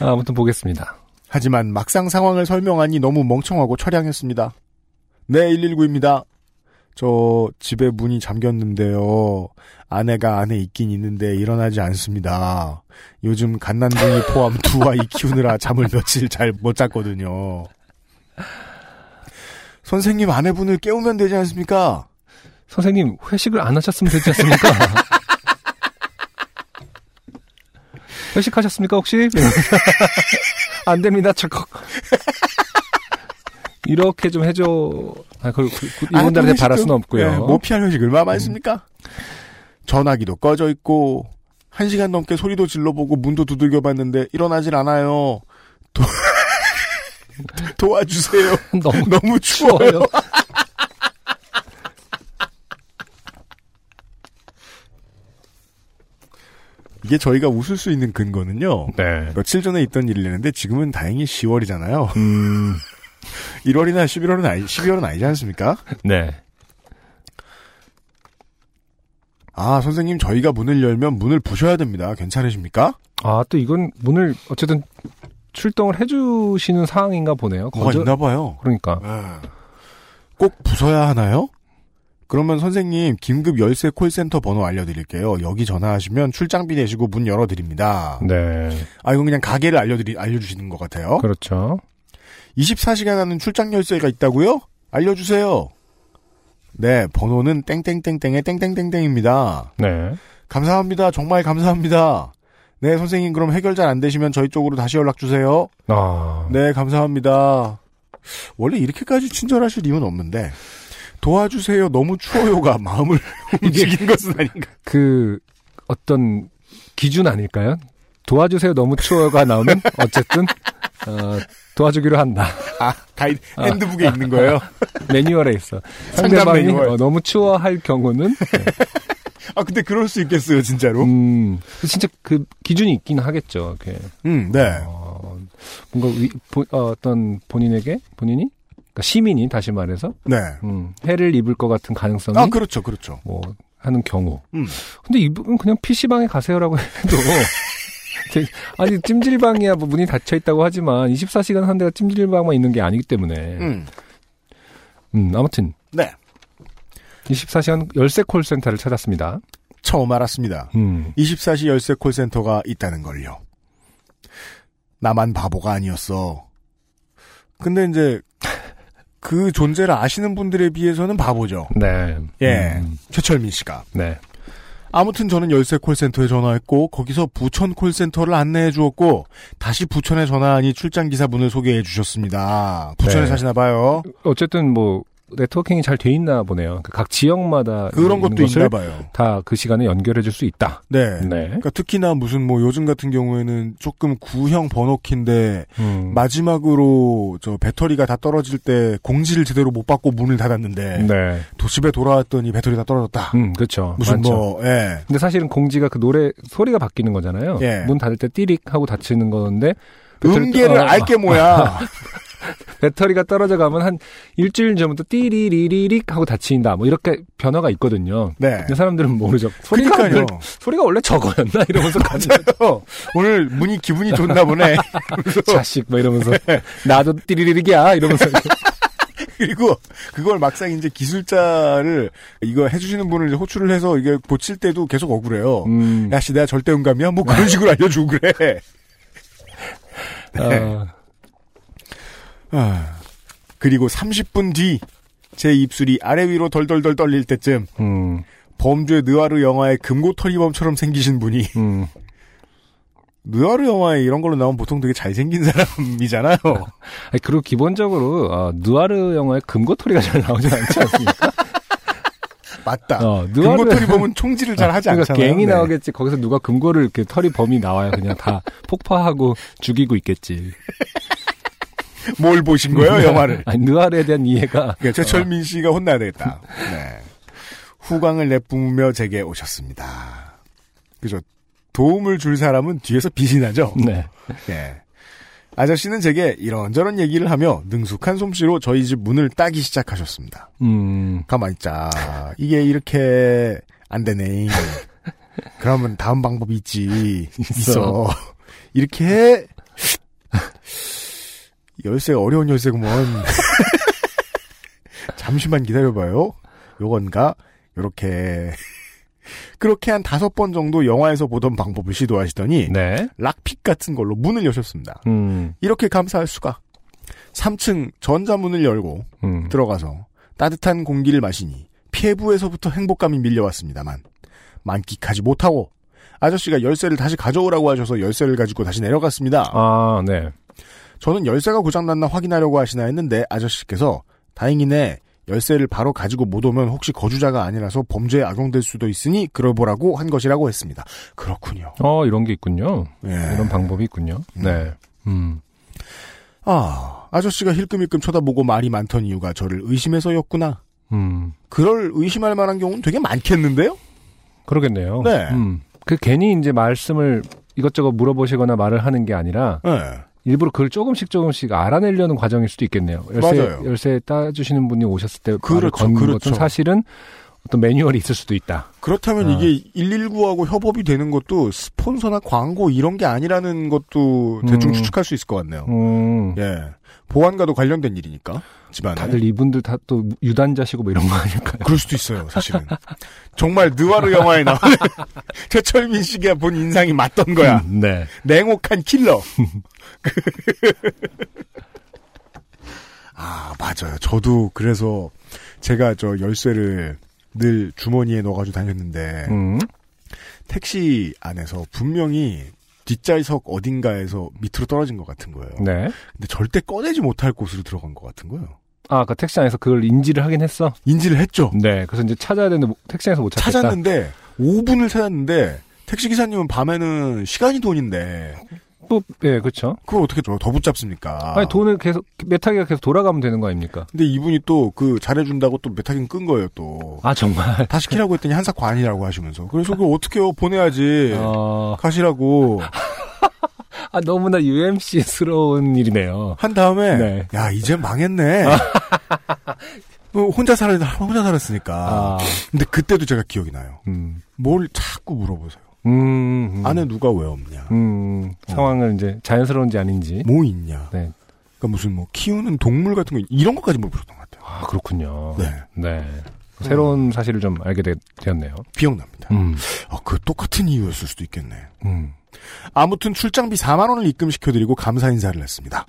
아, [LAUGHS] 아무튼 보겠습니다. 하지만 막상 상황을 설명하니 너무 멍청하고 처량했습니다. 네, 119입니다. 저 집에 문이 잠겼는데요. 아내가 안에 있긴 있는데 일어나지 않습니다. 요즘 갓난둥이 포함 두 아이 키우느라 잠을 며칠 잘 못 잤거든요. 선생님 아내분을 깨우면 되지 않습니까? 선생님, 회식을 안 하셨으면 되지 않습니까? [LAUGHS] 회식하셨습니까, 혹시? [LAUGHS] 안 됩니다, 철컥. 이렇게 좀 해줘. 아, 그, 그, 그 이분들한테 아, 바랄 수는 없고요. 네, 못 피할 회식 얼마나 많습니까? 전화기도 꺼져 있고 한 시간 넘게 소리도 질러보고 문도 두들겨봤는데 일어나질 않아요. 도... [LAUGHS] 도와주세요. [LAUGHS] 너무, [LAUGHS] 너무 추워요. 추워요. 이게 저희가 웃을 수 있는 근거는요. 네. 며칠 전에 있던 일이라는데 지금은 다행히 10월이잖아요. 음, 1월이나 11월은 아니, 12월은 아니지 않습니까? 네. 아, 선생님 저희가 문을 열면 문을 부셔야 됩니다. 괜찮으십니까? 아, 또 이건 문을, 어쨌든, 출동을 해주시는 상황인가 보네요. 뭐가 거저- 있나 봐요. 그러니까. 네. 꼭 부숴야 하나요? 그러면 선생님 긴급 열쇠 콜센터 번호 알려드릴게요. 여기 전화하시면 출장비 내시고 문 열어드립니다. 네. 아 이건 그냥 가게를 알려드리 알려주시는 것 같아요. 그렇죠. 24시간 하는 출장 열쇠가 있다고요? 알려주세요. 네, 번호는 땡땡땡땡의 땡땡땡땡입니다. 네. 감사합니다. 정말 감사합니다. 네, 선생님 그럼 해결 잘 안 되시면 저희 쪽으로 다시 연락 주세요. 아. 네, 감사합니다. 원래 이렇게까지 친절하실 이유는 없는데 도와주세요. 너무 추워요가 [LAUGHS] 마음을 움직인 것은 아닌가. 그, 어떤, 기준 아닐까요? 도와주세요. 너무 추워가 나오면, 어쨌든, 어, 도와주기로 한다. 아, 가이드 아. 핸드북에 있는 거예요. [LAUGHS] 매뉴얼에 있어. 상대방이 매뉴얼. 어, 너무 추워할 경우는, 아, 근데 그럴 수 있겠어요, 진짜로. 음, 진짜 그 기준이 있긴 하겠죠. 이렇게. 음, 네. 어, 뭔가 위, 보- 어, 어떤 본인에게 본인이 그러니까 시민이 다시 말해서 네. 음, 해를 입을 것 같은 가능성이 아, 그렇죠, 그렇죠. 뭐 하는 경우. 음. 근데 이분은 그냥 PC방에 가세요라고 해도 [LAUGHS] 아니 찜질방이야 뭐 문이 닫혀 있다고 하지만 24시간 한 대가 찜질방만 있는 게 아니기 때문에 음, 음. 아무튼 네. 24시간 열쇠 콜센터를 찾았습니다. 처음 알았습니다. 음. 24시 열쇠 콜센터가 있다는 걸요. 나만 바보가 아니었어. 근데 이제 그 존재를 아시는 분들에 비해서는 바보죠. 네. 예. 음, 최철민 씨가. 네. 아무튼 저는 열쇠 콜센터에 전화했고 거기서 부천 콜센터를 안내해 주었고 다시 부천에 전화하니 출장 기사분을 소개해 주셨습니다. 부천에 네. 사시나 봐요. 어쨌든 뭐 네트워킹이 잘 돼 있나 보네요. 그각 지역마다 그런 것도 있나 봐요. 다 그 시간에 연결해 줄 수 있다. 네. 네. 그러니까 특히나 무슨 뭐 요즘 같은 경우에는 조금 구형 번호키인데 음. 마지막으로 저 배터리가 다 떨어질 때 공지를 제대로 못 받고 문을 닫았는데 네. 도 집에 돌아왔더니 배터리 다 떨어졌다. 음, 그렇죠. 무슨 많죠. 뭐 예. 근데 사실은 공지가 그 노래 소리가 바뀌는 거잖아요. 예. 문 닫을 때 띠릭 하고 닫히는 건데 음계를 어, 알게 뭐야. [LAUGHS] 배터리가 떨어져 가면 한 일주일 전부터 띠리리리릭 하고 닫힌다. 뭐 이렇게 변화가 있거든요. 네. 근데 사람들은 모르죠. 소리가 그러니까요. 늘- 소리가 원래 저거였나 이러면서 [LAUGHS] 맞아요. 오늘 문이 기분이 좋나 보네. [LAUGHS] 자식 뭐 이러면서 나도 띠리리릭이야 이러면서 [LAUGHS] 그리고 그걸 막상 이제 기술자를 이거 해주시는 분을 이제 호출을 해서 이게 고칠 때도 계속 억울해요. 음, 야씨 내가 절대 음감이야? 뭐 그런 식으로 알려주고 그래. 어, 아, 그리고 30분 뒤 제 입술이 아래 위로 덜덜덜 떨릴 때쯤 음, 범죄 느와르 영화의 금고털이범처럼 생기신 분이 음. [LAUGHS] 느와르 영화에 이런 걸로 나오면 보통 되게 잘생긴 사람이잖아요. [LAUGHS] 아니, 그리고 기본적으로 어, 누아르 영화에 금고토리가 잘 나오지 않지 않습니까? [LAUGHS] 맞다. 어, 누아르 금고털이 범은 총질을 잘 하지 그러니까 않잖아요. 갱이 네. 나오겠지. 거기서 누가 금고를 이렇게 털이 범이 나와요. 그냥 다 폭파하고 죽이고 있겠지. [LAUGHS] 뭘 보신 거예요, 영화를? 아니, 느아르에 대한 이해가 그러니까 최철민 씨가 혼나야 되겠다. 네. 후광을 내뿜으며 제게 오셨습니다. 그죠? 도움을 줄 사람은 뒤에서 빛이 나죠? 네. 예. 아저씨는 제게 이런저런 얘기를 하며 능숙한 솜씨로 저희 집 문을 따기 시작하셨습니다. 음, 가만히 있자. 이게 이렇게 안 되네. 그러면 다음 방법이 있지. [LAUGHS] 있어. 이렇게 해. 열쇠가 어려운 열쇠구먼. [LAUGHS] 잠시만 기다려봐요. 요건가? 요렇게. 그렇게 한 다섯 번 정도 영화에서 보던 방법을 시도하시더니 네. 락픽 같은 걸로 문을 여셨습니다. 음, 이렇게 감사할 수가. 3층 전자문을 열고 음. 들어가서 따뜻한 공기를 마시니 폐부에서부터 행복감이 밀려왔습니다만 만끽하지 못하고 아저씨가 열쇠를 다시 가져오라고 하셔서 열쇠를 가지고 다시 내려갔습니다. 아, 네. 저는 열쇠가 고장났나 확인하려고 하시나 했는데 아저씨께서 다행이네 열쇠를 바로 가지고 못 오면 혹시 거주자가 아니라서 범죄에 악용될 수도 있으니 그러보라고 한 것이라고 했습니다. 그렇군요. 어, 이런 게 있군요. 예. 이런 방법이 있군요. 네. 음. 아 아저씨가 힐끔힐끔 쳐다보고 말이 많던 이유가 저를 의심해서였구나. 음. 그럴 의심할 만한 경우는 되게 많겠는데요? 그러겠네요. 네. 음. 그 괜히 이제 말씀을 이것저것 물어보시거나 말을 하는 게 아니라 네. 일부러 그걸 조금씩 조금씩 알아내려는 과정일 수도 있겠네요. 열쇠, 맞아요. 열쇠 따주시는 분이 오셨을 때 그렇죠, 건 그렇죠. 것은 사실은 어떤 매뉴얼이 있을 수도 있다. 그렇다면 아. 이게 119하고 협업이 되는 것도 스폰서나 광고 이런 게 아니라는 것도 대충 음. 추측할 수 있을 것 같네요. 음. 예. 보안과도 관련된 일이니까. 집안에. 다들 이분들 다 또 유단자시고 뭐 이런 거 아닐까요? 그럴 수도 있어요, 사실은. 정말 느와르 영화에 나오는 [LAUGHS] [LAUGHS] 최철민 씨가 본 인상이 맞던 거야. 음, 네. 냉혹한 킬러. [LAUGHS] 아, 맞아요. 저도 그래서 제가 저 열쇠를 늘 주머니에 넣어가지고 다녔는데 음. 택시 안에서 분명히 뒷좌석 어딘가에서 밑으로 떨어진 것 같은 거예요. 네. 근데 절대 꺼내지 못할 곳으로 들어간 것 같은 거예요. 아, 그 택시 안에서 그걸 인지를 하긴 했어. 인지를 했죠. 네. 그래서 이제 찾아야 되는데 못- 택시 안에서 못 찾겠다. 찾았는데 5분을 찾았는데 택시 기사님은 밤에는 시간이 돈인데 또, 예, 그렇죠. 그걸 어떻게 더, 더 붙잡습니까? 아니 돈을 계속 메타기가 계속 돌아가면 되는 거 아닙니까? 근데 이분이 또 그 잘해준다고 또 메타긴 끈 거예요 또. 아 정말. 다 시키라고 했더니 한사 관이라고 하시면서 그래서 그걸 어떻게 해요 보내야지 어, 가시라고 [LAUGHS] 아 너무나 UMC스러운 일이네요. 한 다음에 네. 야 이제 망했네. 어, [LAUGHS] 혼자 살았 혼자 살았으니까. 아, 근데 그때도 제가 기억이 나요. 음, 뭘 자꾸 물어보세요. 음, 음. 안에 누가 왜 없냐? 음, 상황을 이제 자연스러운지 아닌지. 뭐 있냐? 네. 그러니까 무슨 뭐 키우는 동물 같은 거 이런 것까지 물어보셨던 것 같아요. 아 그렇군요. 네, 네. 새로운 사실을 좀 알게 되, 었네요 기억납니다. 음, 아, 그 똑같은 이유였을 수도 있겠네. 음. 아무튼 출장비 4만 원을 입금시켜드리고 감사 인사를 했습니다.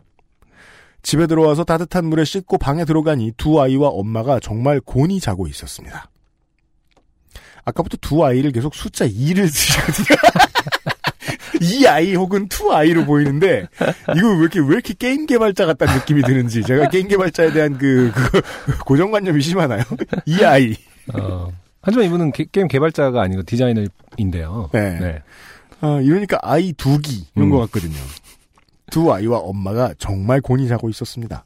집에 들어와서 따뜻한 물에 씻고 방에 들어가니 두 아이와 엄마가 정말 곤히 자고 있었습니다. 아까부터 두 아이를 계속 숫자 2를 쓰시거든요. [LAUGHS] 이 아이 혹은 two 아이로 보이는데 이거 왜 이렇게 왜 이렇게 게임 개발자 같다는 느낌이 드는지 제가 게임 개발자에 대한 그 그거 고정관념이 심하나요? [LAUGHS] 이 아이. 어, 하지만 이분은 게, 임 개발자가 아니고 디자이너인데요. 네. 아, 이러니까 아이 두기 이런 음. 것 같거든요. 두 아이와 엄마가 정말 곤히 자고 있었습니다.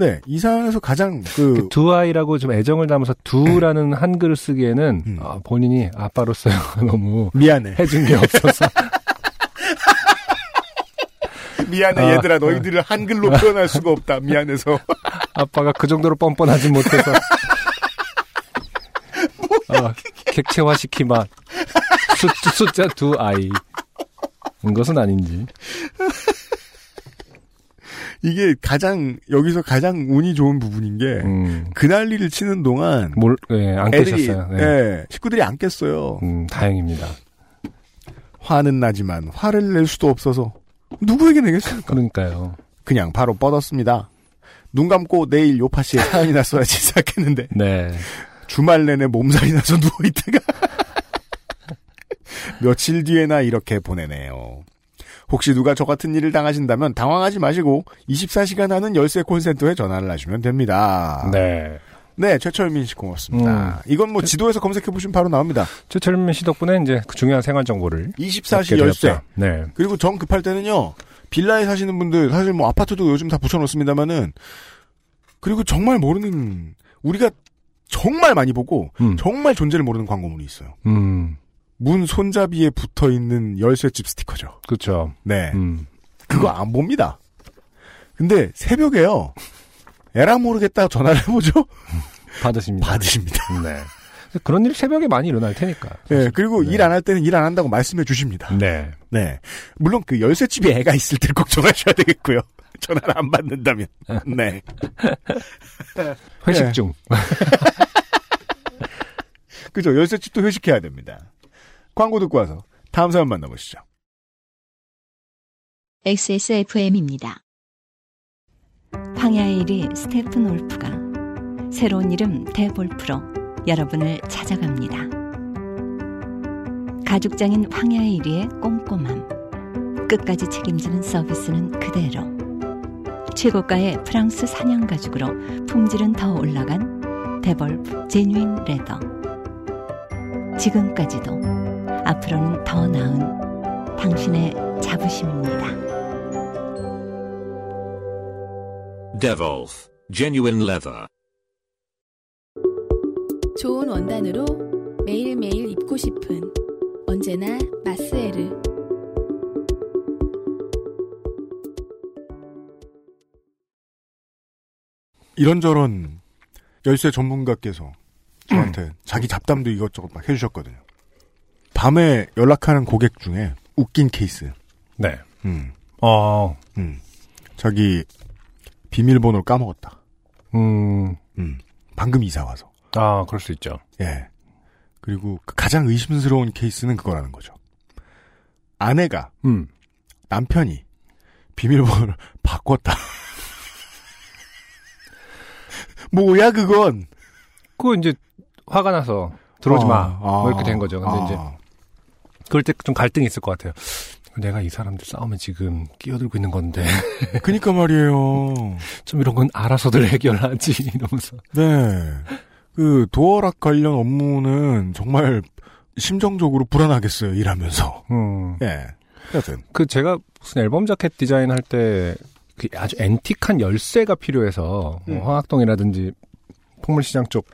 네, 이 사안에서 가장 그, 그 두 아이라고 좀 애정을 담아서 두라는 [CLEARS THROAT] 한글을 쓰기에는 음. 아, 본인이 아빠로서 [LAUGHS] 너무 미안해. 해준 게 없어서 [LAUGHS] 미안해 아, 얘들아 너희들을 한글로 표현할 수가 없다. 미안해서. [LAUGHS] 아빠가 그 정도로 뻔뻔하지 못해서 어, 객체화시키만 숫, 숫자 두 아이 인 것은 아닌지 이게 가장 여기서 가장 운이 좋은 부분인 게 음, 그날리를 치는 동안 몰, 예, 안 애들이 깨셨어요. 네. 예, 식구들이 안 깼어요. 음, 다행입니다. 화는 나지만 화를 낼 수도 없어서 누구에게 내겠습니까? 그러니까요. 그냥 바로 뻗었습니다. 눈 감고 내일 요파 씨의 사연이나 써야지 시작했는데 [LAUGHS] 네. 주말 내내 몸살이 나서 누워 있다가 [LAUGHS] 며칠 뒤에나 이렇게 보내네요. 혹시 누가 저 같은 일을 당하신다면 당황하지 마시고 24시간 하는 열쇠 콜센터에 전화를 하시면 됩니다. 네. 네, 최철민 씨 고맙습니다. 이건 뭐 지도에서 검색해 보시면 바로 나옵니다. 최철민 씨 덕분에 이제 그 중요한 생활 정보를 24시 얻게 열쇠. 네. 그리고 정 급할 때는요. 빌라에 사시는 분들 사실 뭐 아파트도 요즘 다 붙여 놓습니다만은 그리고 정말 모르는 우리가 정말 많이 보고 음. 정말 존재를 모르는 광고물이 있어요. 음. 문 손잡이에 붙어 있는 열쇠집 스티커죠. 그렇죠. 네. 음. 그거 안 봅니다. 근데 새벽에요. 에라 모르겠다 전화를 해보죠. [LAUGHS] 받으십니다. 받으십니다. 네. 그런 일 새벽에 많이 일어날 테니까. 네, 그리고 네. 일안 할 때는 일 안 한다고 말씀해 주십니다. 네. 네. 물론 그 열쇠집에 애가 있을 때 걱정하셔야 되겠고요. [LAUGHS] 전화를 안 받는다면. 네. 회식 네. 중. [LAUGHS] 그죠. 열쇠집도 회식해야 됩니다. 광고 듣고 와서 다음 사연 만나보시죠. XSFM입니다. 황야의 1위 스테픈 올프가 새로운 이름 대볼프로 여러분을 찾아갑니다. 가죽장인 황야의 1위의 꼼꼼함, 끝까지 책임지는 서비스는 그대로. 최고가의 프랑스 사냥 가죽으로 품질은 더 올라간 데볼프 제뉴인 레더. 지금까지도 앞으로는 더 나은 당신의 자부심입니다. Devolf Genuine Leather. 좋은 원단으로 매일매일 입고 싶은 언제나 마스에르. 이런저런 열쇠 전문가께서 저한테 자기 잡담도 이것저것 막 해주셨거든요. 밤에 연락하는 고객 중에 웃긴 케이스. 네. 음, 어, 음. 자기 비밀번호를 까먹었다. 음, 음. 방금 이사 와서. 아, 그럴 수 있죠. 예. 그리고 그 가장 의심스러운 케이스는 그거라는 거죠. 아내가 음, 남편이 비밀번호를 [LAUGHS] 바꿨다. [LAUGHS] 뭐야 그건? 그거 이제 화가 나서 들어오지 아, 마. 아, 뭐 이렇게 된 거죠. 근데 아. 이제 그럴 때 좀 갈등이 있을 것 같아요. 내가 이 사람들 싸움에 지금 끼어들고 있는 건데 [LAUGHS] 그니까 말이에요. 좀 이런 건 알아서들 해결하지 [LAUGHS] 이러면서. 네. 그 도어락 관련 업무는 정말 심정적으로 불안하겠어요. 일하면서. 음. 예. 여튼 그 제가 무슨 앨범 자켓 디자인 할 때 그 아주 앤틱한 열쇠가 필요해서 음. 뭐 황학동이라든지 풍물시장 쪽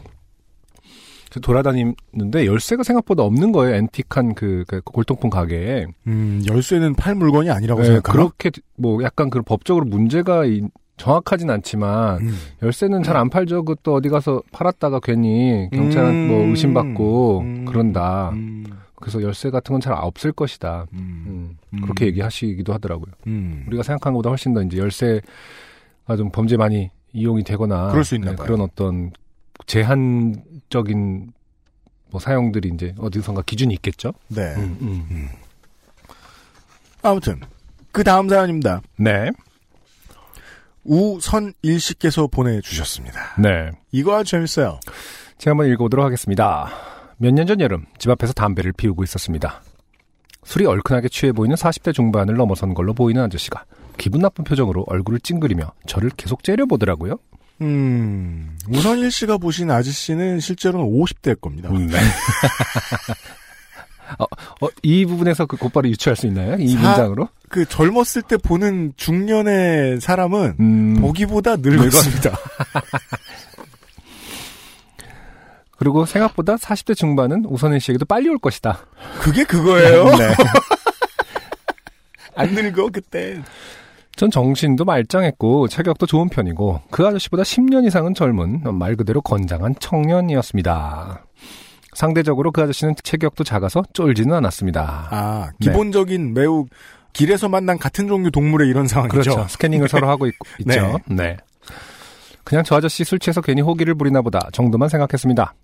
돌아다니는데 열쇠가 생각보다 없는 거예요. 앤틱한 그, 그 골동품 가게에. 음, 열쇠는 팔 물건이 아니라고 네, 생각하나? 그렇게 뭐 약간 그 법적으로 문제가 이- 정확하진 않지만 음. 열쇠는 잘 안 팔죠. 그또 어디 가서 팔았다가 괜히 경찰한테 음. 뭐 의심받고 음. 그런다. 음, 그래서 열쇠 같은 건 잘 없을 것이다. 음, 음, 음. 그렇게 얘기하시기도 하더라고요. 음. 우리가 생각한 것보다 훨씬 더 이제 열쇠가 좀 범죄 많이 이용이 되거나 그럴 수 있나 네. 그런 어떤 제한적인 뭐 사용들이 이제 어디선가 기준이 있겠죠. 네. 음, 음. 아무튼 그 다음 사연입니다. 네, 우선일 씨께서 보내주셨습니다. 네. 이거 아주 재밌어요. 제가 한번 읽어보도록 하겠습니다. 몇 년 전 여름 집 앞에서 담배를 피우고 있었습니다. 술이 얼큰하게 취해 보이는 40대 중반을 넘어선 걸로 보이는 아저씨가 기분 나쁜 표정으로 얼굴을 찡그리며 저를 계속 째려보더라고요. 음, 우선일 씨가 보신 아저씨는 실제로는 50대일 겁니다. 네. [LAUGHS] 어, 어, 이 부분에서 그 곧바로 유추할 수 있나요? 이 사- 문장으로? 그 젊었을 때 보는 중년의 사람은 음, 보기보다 늙었습니다. [LAUGHS] 그리고 생각보다 40대 중반은 우선일 씨에게도 빨리 올 것이다. 그게 그거예요? 네. [LAUGHS] 안 늙어 그때. 전 정신도 말짱했고 체격도 좋은 편이고 그 아저씨보다 10년 이상은 젊은 말 그대로 건장한 청년이었습니다. 상대적으로 그 아저씨는 체격도 작아서 쫄지는 않았습니다. 아 네. 기본적인 매우 길에서 만난 같은 종류 동물의 이런 상황이죠. 그렇죠. 스캐닝을 서로 하고 있, [LAUGHS] 죠 네. 그냥 저 아저씨 술 취해서 괜히 호기를 부리나 보다 정도만 생각했습니다.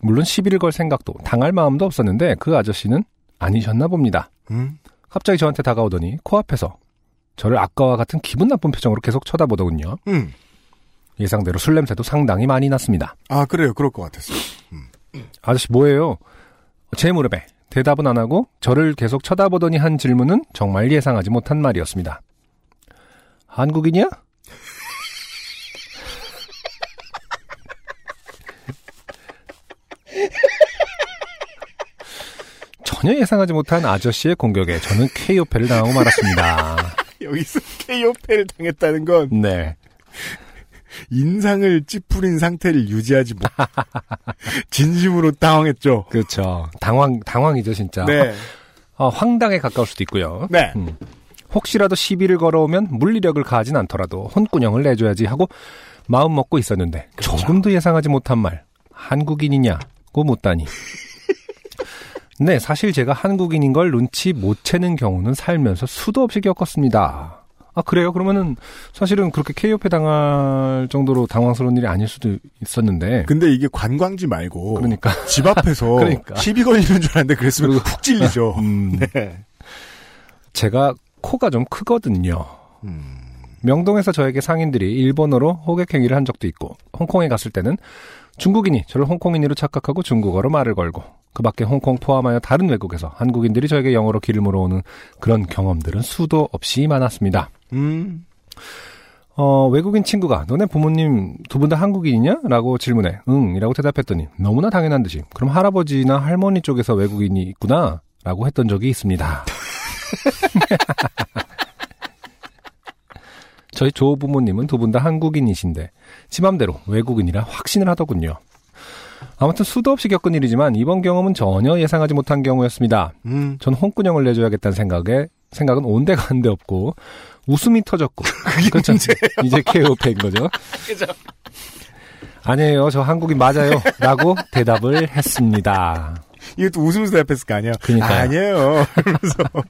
물론 시비를 걸 생각도 당할 마음도 없었는데 그 아저씨는 아니셨나 봅니다. 음? 갑자기 저한테 다가오더니 코앞에서 저를 아까와 같은 기분 나쁜 표정으로 계속 쳐다보더군요. 음. 예상대로 술 냄새도 상당히 많이 났습니다. 아 그래요. 그럴 것 같았어요. 아저씨 뭐예요? 제 무릎에 대답은 안 하고 저를 계속 쳐다보더니 한 질문은 정말 예상하지 못한 말이었습니다. 한국인이야? 전혀 예상하지 못한 아저씨의 공격에 저는 KO패를 당하고 말았습니다. [LAUGHS] 여기서 KO패를 당했다는 건 네. 인상을 찌푸린 상태를 유지하지 못. [LAUGHS] 진심으로 당황했죠. 그렇죠. 당황, 당황이죠, 진짜. 네. 어, 황당에 가까울 수도 있고요. 네. 음. 혹시라도 시비를 걸어오면 물리력을 가하진 않더라도 혼꾸녕을 내줘야지 하고 마음 먹고 있었는데 조금도 예상하지 못한 말 한국인이냐고 묻다니 네 사실 제가 한국인인 걸 눈치 못 채는 경우는 살면서 수도 없이 겪었습니다 아 그래요 그러면은 사실은 그렇게 KO패 당할 정도로 당황스러운 일이 아닐 수도 있었는데 근데 이게 관광지 말고 그러니까 집 앞에서 [LAUGHS] 그러니까. 시비 걸리는 줄 알았는데 그랬으면 그리고- 푹 찔리죠. 음, 네. 제가 코가 좀 크거든요 음. 명동에서 저에게 상인들이 일본어로 호객행위를 한 적도 있고 홍콩에 갔을 때는 중국인이 저를 홍콩인으로 착각하고 중국어로 말을 걸고 그 밖에 홍콩 포함하여 다른 외국에서 한국인들이 저에게 영어로 길을 물어오는 그런 경험들은 수도 없이 많았습니다. 음. 어, 외국인 친구가 너네 부모님 두 분 다 한국인이냐? 라고 질문해. 응, 이라고 대답했더니 너무나 당연한 듯이 그럼 할아버지나 할머니 쪽에서 외국인이 있구나? 라고 했던 적이 있습니다. [LAUGHS] 저희 조 부모님은 두 분 다 한국인이신데 지 맘대로 외국인이라 확신을 하더군요. 아무튼 수도 없이 겪은 일이지만 이번 경험은 전혀 예상하지 못한 경우였습니다. 음. 전 홍군형을 내줘야겠다는 생각에 생각은 온데간데 없고 웃음이 터졌고 [LAUGHS] 그렇죠. 이제 KOP인 거죠. [LAUGHS] 아니에요, 저 한국인 맞아요. 라고 대답을 했습니다. 이것도 웃으면서 대답했을 거 아니에요? 그러니까요. 아니에요. [LAUGHS]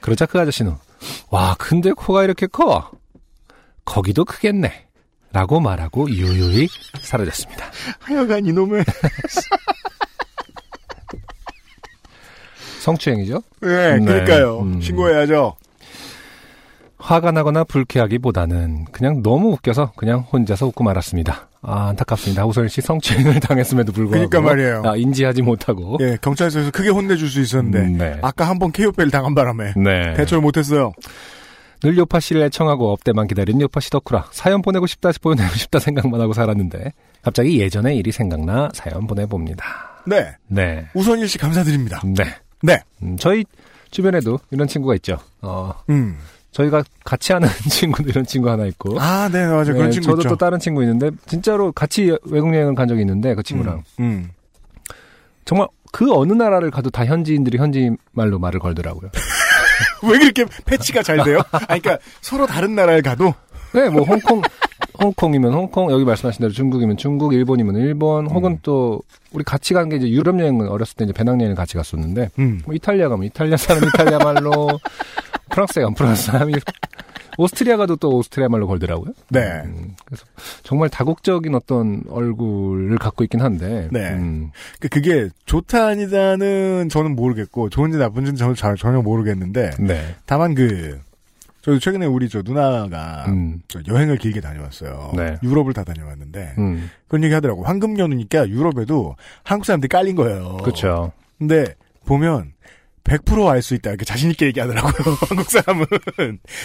그러자 그 아저씨는 와 근데 코가 이렇게 커 거기도 크겠네 라고 말하고 유유히 사라졌습니다 하여간 이놈의. [LAUGHS] 성추행이죠 네, 네. 그러니까요. 음. 신고해야죠. 화가 나거나 불쾌하기보다는 그냥 너무 웃겨서 그냥 혼자서 웃고 말았습니다 아 안타깝습니다 우선 씨 성추행을 당했음에도 불구하고 그러니까 말이에요. 아, 인지하지 못하고 예, 경찰서에서 크게 혼내줄 수 있었는데 음, 네. 아까 한번 KO패를 당한 바람에 네. 대처를 못했어요. 늘 요파 씨를 애청하고 업대만 기다린 요파 씨 덕후라 사연 보내고 싶다 보내고 싶다 생각만 하고 살았는데 갑자기 예전의 일이 생각나 사연 보내봅니다 네, 네 우선일 씨 감사드립니다. 네. 네, 음, 저희 주변에도 이런 친구가 있죠. 어, 음, 저희가 같이 하는 [LAUGHS] 친구도 이런 친구 하나 있고. 아, 네, 맞아요. 그런 네, 친구 저도 있죠. 또 다른 친구 있는데 진짜로 같이 외국 여행을 간 적이 있는데 그 친구랑 음, 정말 그 어느 나라를 가도 다 현지인들이 현지 말로 말을 걸더라고요. [LAUGHS] [LAUGHS] 왜 그렇게 패치가 잘 돼요? 아, 그러니까 서로 다른 나라에 가도 네, 뭐 홍콩 홍콩이면 홍콩, 여기 말씀하신 대로 중국이면 중국, 일본이면 일본, 혹은 음. 또 우리 같이 간 게 이제 유럽 여행은 어렸을 때 이제 배낭여행을 같이 갔었는데 음. 뭐 이탈리아 가면 이탈리아 사람 이탈리아 말로 프랑스에 가면 프랑스 사람이 오스트리아 가도 또 오스트리아 말로 걸더라고요. 네. 음, 그래서 정말 다국적인 어떤 얼굴을 갖고 있긴 한데. 네. 음, 그- 그게 좋다 아니다는 저는 모르겠고 좋은지 나쁜지는 저는 잘- 전혀 모르겠는데 네. 다만 그 저도 최근에 우리 저 누나가 음, 저 여행을 길게 다녀왔어요. 네. 유럽을 다 다녀왔는데 음, 그런 얘기 하더라고. 황금 연휴니까 유럽에도 한국 사람들이 깔린 거예요. 그렇죠. 근데 보면 100%알 수 있다 이렇게 자신 있게 얘기하더라고요. [LAUGHS] 한국 사람은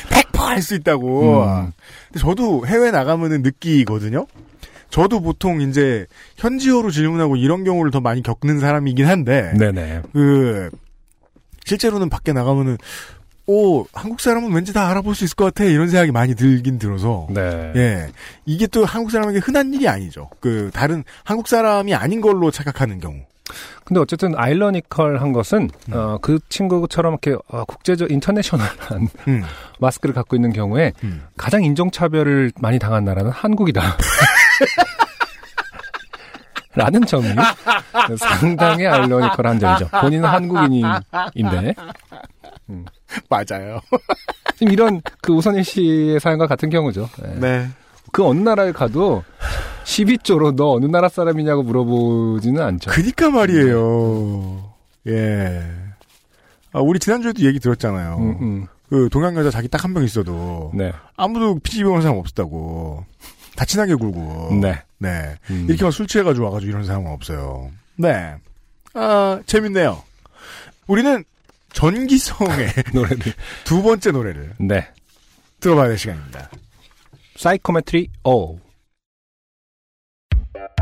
100%알 수 있다고. 음. 근데 저도 해외 나가면은 느끼거든요. 저도 보통 이제 현지어로 질문하고 이런 경우를 더 많이 겪는 사람이긴 한데 네네. 그 실제로는 밖에 나가면은 오 한국 사람은 왠지 다 알아볼 수 있을 것 같아 이런 생각이 많이 들긴 들어서 네. 예 이게 또 한국 사람에게 흔한 일이 아니죠. 그 다른 한국 사람이 아닌 걸로 착각하는 경우. 근데 어쨌든 아이러니컬한 것은 음. 어, 그 친구처럼 이렇게 어, 국제적 인터내셔널한 음. [LAUGHS] 마스크를 갖고 있는 경우에 음. 가장 인종차별을 많이 당한 나라는 한국이다. [LAUGHS] 라는 점이 상당히 아이러니컬한 점이죠. 본인은 한국인인데 맞아요. 지금 이런 그 우선일 씨의 사연과 같은 경우죠. 예. 네. 그 어느 나라에 가도 12조로 너 어느 나라 사람이냐고 물어보지는 않죠. 그니까 말이에요. 예. 아, 우리 지난주에도 얘기 들었잖아요. 음, 음. 그 동양 여자 자기 딱 한 명 있어도 네. 아무도 피지 병원 사람 없었다고. 다 친하게 굴고. 네. 네. 음. 이렇게 막 술 취해가지고 와가지고 이런 사람은 없어요. 네. 아, 재밌네요. 우리는 전기성의 [LAUGHS] 노래를 두 번째 노래를 네. 들어봐야 될 시간입니다. 사이코메트리오. 나는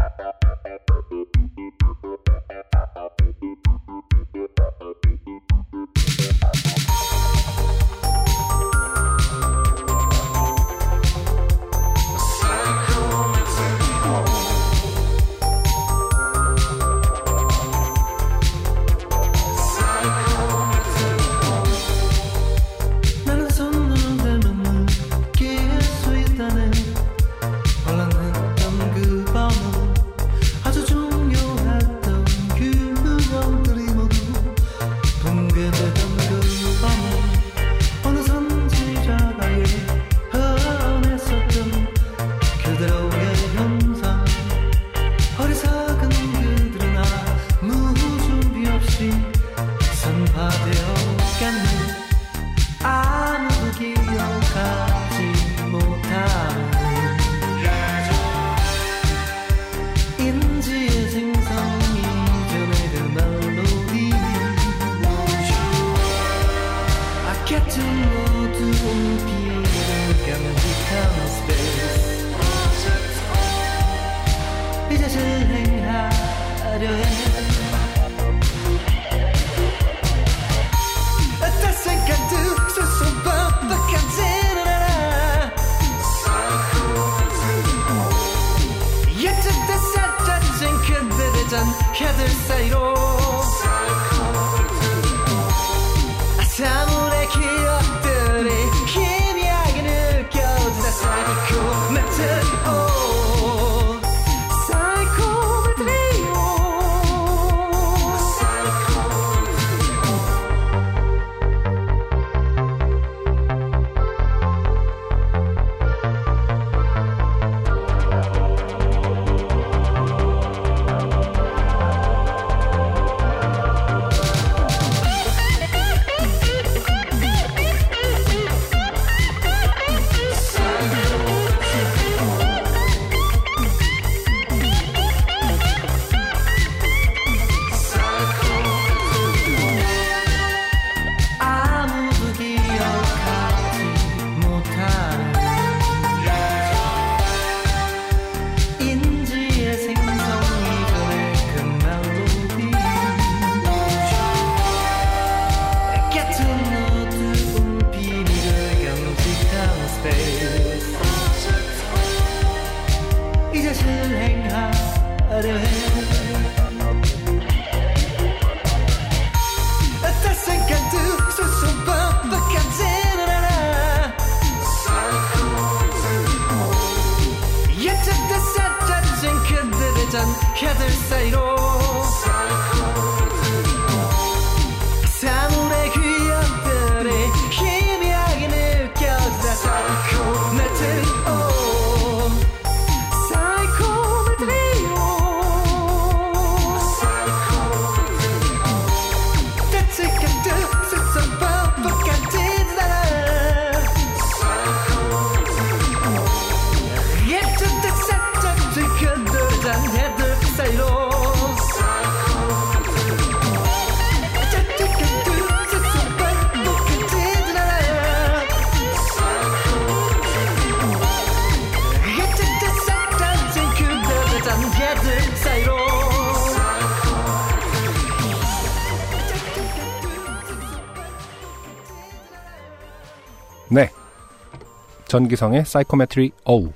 전기성의 사이코메트리오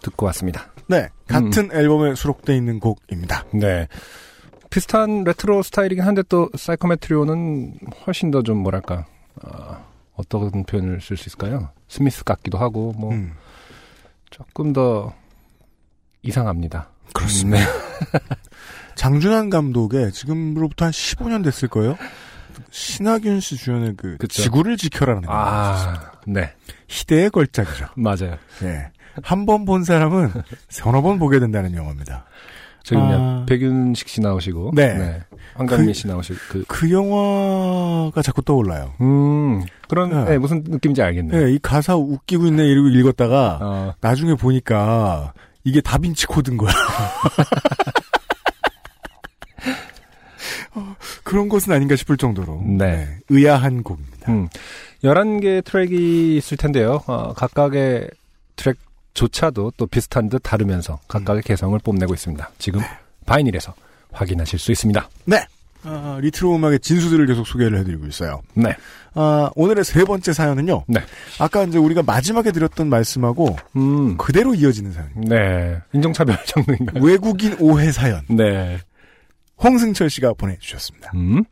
듣고 왔습니다. 네, 같은 앨범에 수록돼 있는 곡입니다. 네. 비슷한 레트로 스타일이긴 한데 또 사이코메트리오는 훨씬 더 좀 뭐랄까 어, 어떤 표현을 쓸 수 있을까요? 스미스 같기도 하고 뭐 음, 조금 더 이상합니다. 그렇습니다. 네. [LAUGHS] 장준환 감독의 지금으로부터 한 15년 됐을 거예요. 신하균 씨 주연의 그 그쵸. 지구를 지켜라는. 아, 네. 희대의 걸작이죠. 맞아요. 예. 한 번 본 사람은 서너 번 보게 된다는 영화입니다. 저기 아. 백윤식 씨 나오시고 네. 황강민 그- 씨 나오시고 그 그 영화가 자꾸 떠올라요. 음, 그런, 네. 네, 무슨 느낌인지 알겠네요. 예, 이 가사 웃기고 있네 이러고 읽었다가 어, 나중에 보니까 이게 다빈치 코드인 거야. [LAUGHS] 어, 그런 것은 아닌가 싶을 정도로 네. 의아한 곡입니다. 음, 11개의 트랙이 있을 텐데요. 어, 각각의 트랙조차도 또 비슷한 듯 다르면서 각각의 개성을 뽐내고 있습니다. 지금 바이닐에서 확인하실 수 있습니다. 네. 아, 레트로 음악의 진수들을 계속 소개를 해드리고 있어요. 네. 아, 오늘의 세 번째 사연은요. 네. 아까 이제 우리가 마지막에 드렸던 말씀하고 음, 그대로 이어지는 사연입니다. 네. 인종차별 장르인가요? 외국인 오해 사연. 네. 홍승철 씨가 보내주셨습니다. 음,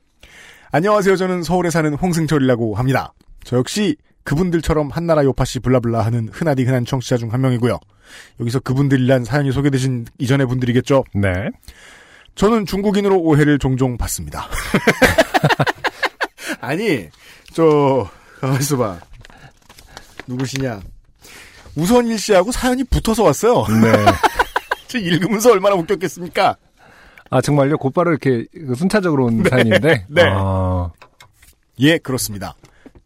안녕하세요. 저는 서울에 사는 홍승철이라고 합니다. 저 역시 그분들처럼 한나라 요파씨 블라블라 하는 흔하디 흔한 청취자 중 한 명이고요. 여기서 그분들이란 사연이 소개되신 이전의 분들이겠죠. 네. 저는 중국인으로 오해를 종종 받습니다. [LAUGHS] 아니, 저, 가만 있어 봐. 누구시냐. 우선일 씨하고 사연이 붙어서 왔어요. 네. [LAUGHS] 저 읽으면서 얼마나 웃겼겠습니까? 아, 정말요? 곧바로 이렇게 순차적으로 온 사연인데? 네. 아, 예, 그렇습니다.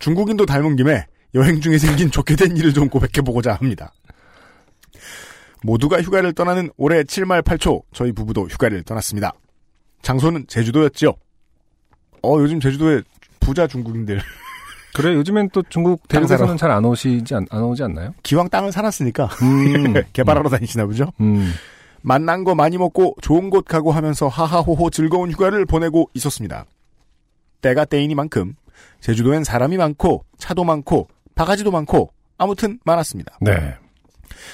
중국인도 닮은 김에 여행 중에 생긴 좋게 된 일을 좀 고백해보고자 합니다. 모두가 휴가를 떠나는 올해 7말 8초 저희 부부도 휴가를 떠났습니다. 장소는 제주도였지요. 어, 요즘 제주도에 부자 중국인들 [LAUGHS] 그래, 요즘엔 또 중국. 대륙에서는 잘 안 오시지, 않, 안 오지 않나요? 기왕 땅을 살았으니까 음. [LAUGHS] 개발하러 다니시나 보죠. 음. 만난 거 많이 먹고 좋은 곳 가고 하면서 하하호호 즐거운 휴가를 보내고 있었습니다. 때가 때이니만큼 제주도엔 사람이 많고 차도 많고 바가지도 많고 아무튼 많았습니다. 네.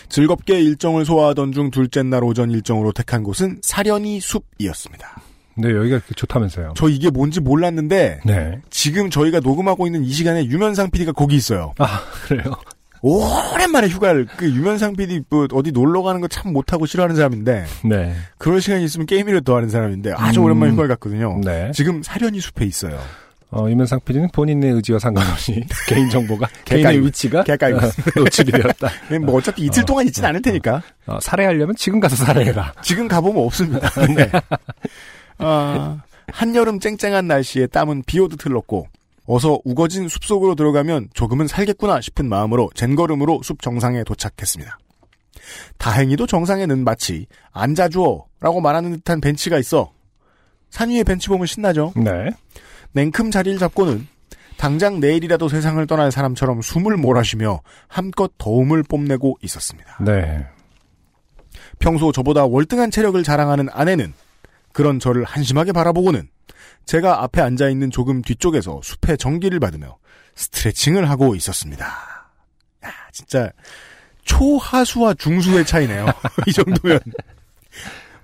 즐겁게 일정을 소화하던 중 둘째 날 오전 일정으로 택한 곳은 사려니 숲이었습니다. 네, 여기가 좋다면서요. 저 이게 뭔지 몰랐는데 네. 지금 저희가 녹음하고 있는 이 시간에 유면상 PD가 거기 있어요. 아, 그래요? 오랜만에 휴가를 그 유면상 PD 뭐 어디 놀러 가는 거 참 못하고 싫어하는 사람인데 네. 그럴 시간이 있으면 게임이라도 더 하는 사람인데 아주 음. 오랜만에 휴가를 갔거든요. 네. 지금 사려니 숲에 있어요. 어, 유면상 PD는 본인의 의지와 상관없이 [LAUGHS] 개인 정보가, [LAUGHS] 개깔이고, 개인의 위치가. 어, [LAUGHS] 노출이 되었다. 뭐 어차피 이틀 동안 있진 않을 테니까 어, 살해하려면 지금 가서 살해해라. 지금 가보면 없습니다. 네. 아, 한여름 쨍쨍한 날씨에 땀은 비오듯 흘렀고 어서 우거진 숲속으로 들어가면 조금은 살겠구나 싶은 마음으로 젠걸음으로 숲 정상에 도착했습니다. 다행히도 정상에는 마치 앉아주어라고 말하는 듯한 벤치가 있어 산 위에 벤치 보면 신나죠. 네. 냉큼 자리를 잡고는 당장 내일이라도 세상을 떠날 사람처럼 숨을 몰아쉬며 한껏 더움을 뽐내고 있었습니다. 네. 평소 저보다 월등한 체력을 자랑하는 아내는 그런 저를 한심하게 바라보고는 제가 앞에 앉아 있는 조금 뒤쪽에서 숲의 전기를 받으며 스트레칭을 하고 있었습니다. 야, 진짜 초하수와 중수의 차이네요. [LAUGHS] 이 정도면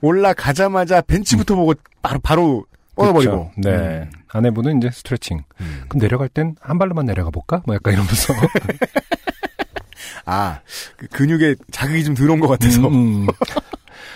올라가자마자 벤치부터 보고 바로 바로 뻗어버리고. 그쵸. 네. 음. 아내분은 이제 스트레칭. 그럼 내려갈 땐 한 발로만 내려가 볼까? 뭐 약간 이러면서. [LAUGHS] 아, 그 근육에 자극이 좀 들어온 것 같아서. 음, 음.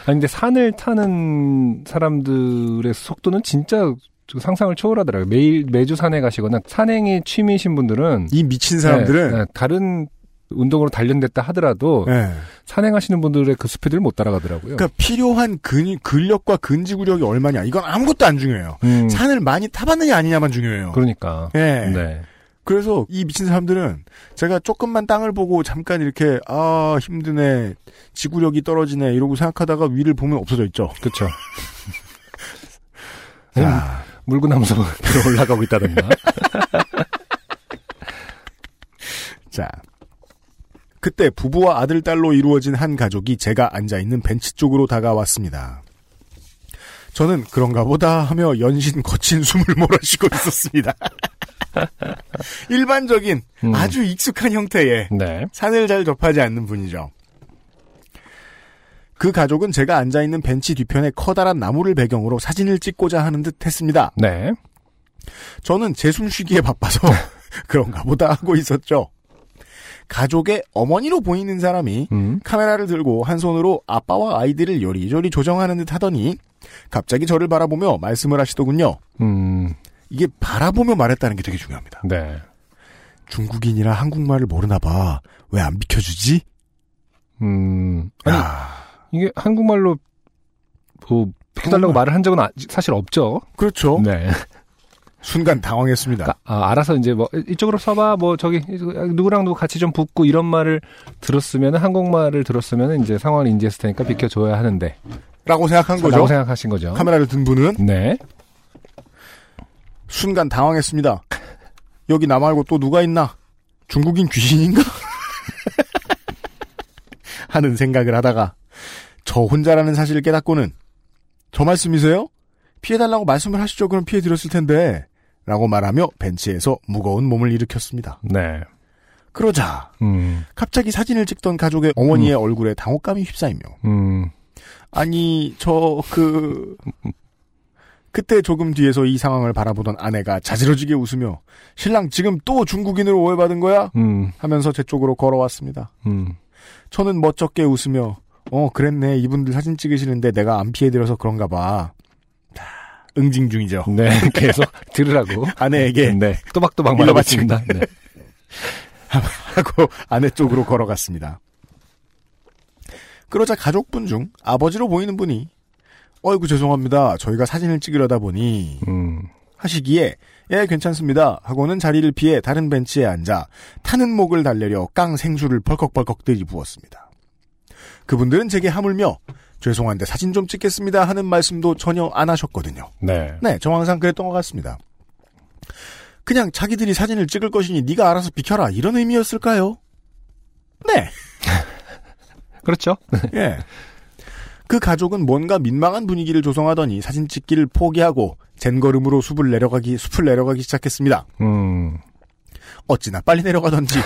아니, 근데 산을 타는 사람들의 속도는 진짜 상상을 초월하더라고요. 매일, 매주 산에 가시거나 산행이 취미이신 분들은. 이 미친 사람들은 네, 네, 다른 운동으로 단련됐다 하더라도 네. 산행하시는 분들의 그 스피드를 못 따라가더라고요. 그러니까 필요한 근, 근력과 근지구력이 얼마냐 이건 아무것도 안 중요해요. 음, 산을 많이 타봤느냐 아니냐만 중요해요. 그러니까. 예. 네. 그래서 이 미친 사람들은 제가 조금만 땅을 보고 잠깐 이렇게 아 힘드네 지구력이 떨어지네 이러고 생각하다가 위를 보면 없어져 있죠. 그쵸. [LAUGHS] 자, 물구나무로 [LAUGHS] 올라가고 있다던가. [LAUGHS] 자. 그때 부부와 아들 딸로 이루어진 한 가족이 제가 앉아 있는 벤치 쪽으로 다가왔습니다. 저는 그런가 보다 하며 연신 거친 숨을 몰아쉬고 있었습니다. [LAUGHS] 일반적인 음. 아주 익숙한 형태의 네. 산을 잘 접하지 않는 분이죠. 그 가족은 제가 앉아있는 벤치 뒤편에 커다란 나무를 배경으로 사진을 찍고자 하는 듯 했습니다. 네. 저는 제 숨쉬기에 바빠서 [LAUGHS] 그런가 보다 하고 있었죠. 가족의 어머니로 보이는 사람이 음. 카메라를 들고 한 손으로 아빠와 아이들을 요리조리 조정하는 듯 하더니 갑자기 저를 바라보며 말씀을 하시더군요. 음. 이게 바라보며 말했다는 게 되게 중요합니다. 네. 중국인이라 한국말을 모르나 봐. 왜 안 비켜주지? 음. 아니, 야, 이게 한국말로 뭐 해달라고 말을 한 적은 아- 사실 없죠. 그렇죠. 네. 순간 당황했습니다. 그러니까, 아, 알아서 이제 뭐 이쪽으로 서봐 뭐 저기 누구랑 누구 같이 좀 붙고 이런 말을 들었으면 한국말을 들었으면 이제 상황을 인지했을 테니까 비켜줘야 하는데 라고 생각한 거죠. 라고 생각하신 거죠. 카메라를 든 분은 네. 순간 당황했습니다. 여기 나 말고 또 누가 있나? 중국인 귀신인가? [LAUGHS] 하는 생각을 하다가 저 혼자라는 사실을 깨닫고는 저 말씀이세요? 피해달라고 말씀을 하시죠. 그럼 피해드렸을 텐데 라고 말하며 벤치에서 무거운 몸을 일으켰습니다. 네. 그러자 음. 갑자기 사진을 찍던 가족의 어머니의 얼굴에 당혹감이 휩싸이며 음. 아니 저 그 그때 조금 뒤에서 이 상황을 바라보던 아내가 자지러지게 웃으며 신랑 지금 또 중국인으로 오해받은 거야? 음. 하면서 제 쪽으로 걸어왔습니다. 음. 저는 멋쩍게 웃으며 어 그랬네 이분들 사진 찍으시는데 내가 안 피해드려서 그런가 봐. 자, 응징 중이죠. 네. [LAUGHS] 계속 들으라고. 아내에게 네. 또박또박. 있습니다. 네. 하고 아내 쪽으로 걸어갔습니다. 그러자 가족분 중 아버지로 보이는 분이 어이구 죄송합니다. 저희가 사진을 찍으려다 보니 음. 하시기에 예 괜찮습니다 하고는 자리를 피해 다른 벤치에 앉아 타는 목을 달래려 깡 생수를 벌컥벌컥 들이부었습니다. 그분들은 제게 하물며 죄송한데 사진 좀 찍겠습니다 하는 말씀도 전혀 안 하셨거든요. 네. 네, 저 항상 그랬던 것 같습니다. 그냥 자기들이 사진을 찍을 것이니 네가 알아서 비켜라 이런 의미였을까요? 네. [LAUGHS] 그렇죠. [LAUGHS] 예. 그 가족은 뭔가 민망한 분위기를 조성하더니 사진 찍기를 포기하고 젠걸음으로 숲을 내려가기 숲을 내려가기 시작했습니다. 음. 어찌나 빨리 내려가던지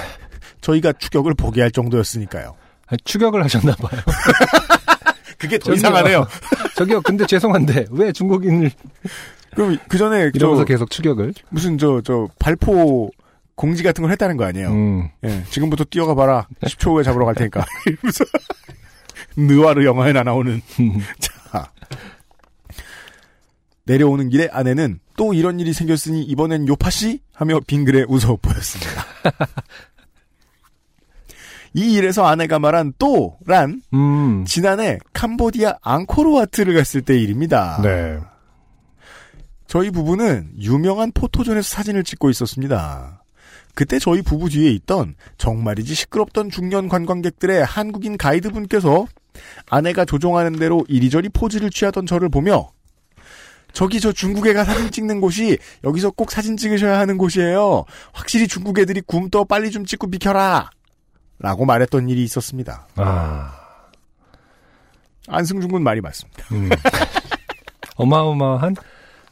저희가 추격을 포기할 정도였으니까요. 아니, 추격을 하셨나 봐요. [LAUGHS] 그게 더 저기요. 이상하네요. [LAUGHS] 저기요. 근데 죄송한데 왜 중국인을 그럼 그 전에 이러면서 저 계속 추격을? 무슨 저 저 발포 공지 같은 걸 했다는 거 아니에요? 음. 예, 지금부터 뛰어가 봐라. 10초 후에 잡으러 갈 테니까. 이러면서 [LAUGHS] 느와르 영화에나 나오는 자 내려오는 길에 아내는 또 이런 일이 생겼으니 이번엔 요파씨 하며 빙글에 웃어 보였습니다. [LAUGHS] 이 일에서 아내가 말한 또란 음. 지난해 캄보디아 앙코르와트를 갔을 때 일입니다. 네. 저희 부부는 유명한 포토존에서 사진을 찍고 있었습니다. 그때 저희 부부 뒤에 있던 정말이지 시끄럽던 중년 관광객들의 한국인 가이드분께서 아내가 조종하는 대로 이리저리 포즈를 취하던 저를 보며 저기 저 중국 애가 사진 찍는 곳이 여기서 꼭 사진 찍으셔야 하는 곳이에요. 확실히 중국 애들이 굼떠 빨리 좀 찍고 비켜라. 라고 말했던 일이 있었습니다. 아. 안승준 군 말이 맞습니다. 음. 어마어마한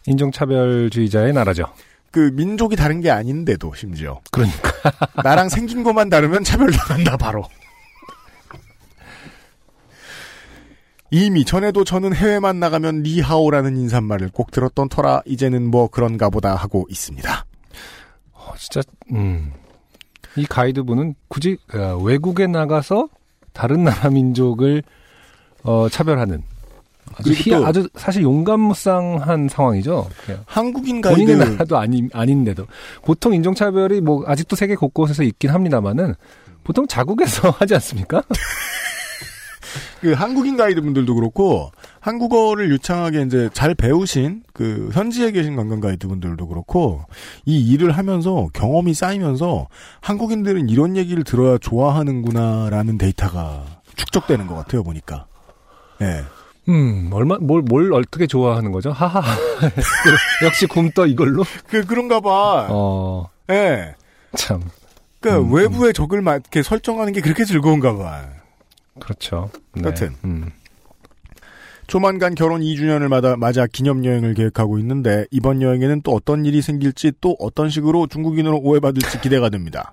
인종차별주의자의 나라죠. 그 민족이 다른 게 아닌데도 심지어 그러니까. [LAUGHS] 나랑 생긴 것만 다르면 차별당한다 바로. 이미 전에도 저는 해외만 나가면 리하오라는 인사말을 꼭 들었던 터라 이제는 뭐 그런가 보다 하고 있습니다. 어, 진짜, 음. 이 가이드분은 굳이 어, 외국에 나가서 다른 나라 [LAUGHS] 민족을 어, 차별하는 아주, 희, 또- 아주 사실 용감무쌍한 상황이죠. 한국인 가이드 본인의 나라도 아니, 아닌데도 보통 인종차별이 뭐 아직도 세계 곳곳에서 있긴 합니다만은 보통 자국에서 [LAUGHS] 하지 않습니까? [LAUGHS] 그 한국인 가이드분들도 그렇고 한국어를 유창하게 이제 잘 배우신 그 현지에 계신 관광 가이드 분들도 그렇고 이 일을 하면서 경험이 쌓이면서 한국인들은 이런 얘기를 들어야 좋아하는구나라는 데이터가 축적되는 것 같아요 보니까. 예. 음, 얼마 뭘 뭘 어떻게 좋아하는 거죠? 하하. [LAUGHS] 역시 굼떠 이걸로. 그 그런가 봐. 어, 예. 참. 그러니까 음, 외부의 적을 막 이렇게 설정하는 게 그렇게 즐거운가 봐. 그렇죠. 네. 여튼. 음. 조만간 결혼 2주년을 맞아, 맞아 기념여행을 계획하고 있는데 이번 여행에는 또 어떤 일이 생길지 또 어떤 식으로 중국인으로 오해받을지 기대가 됩니다.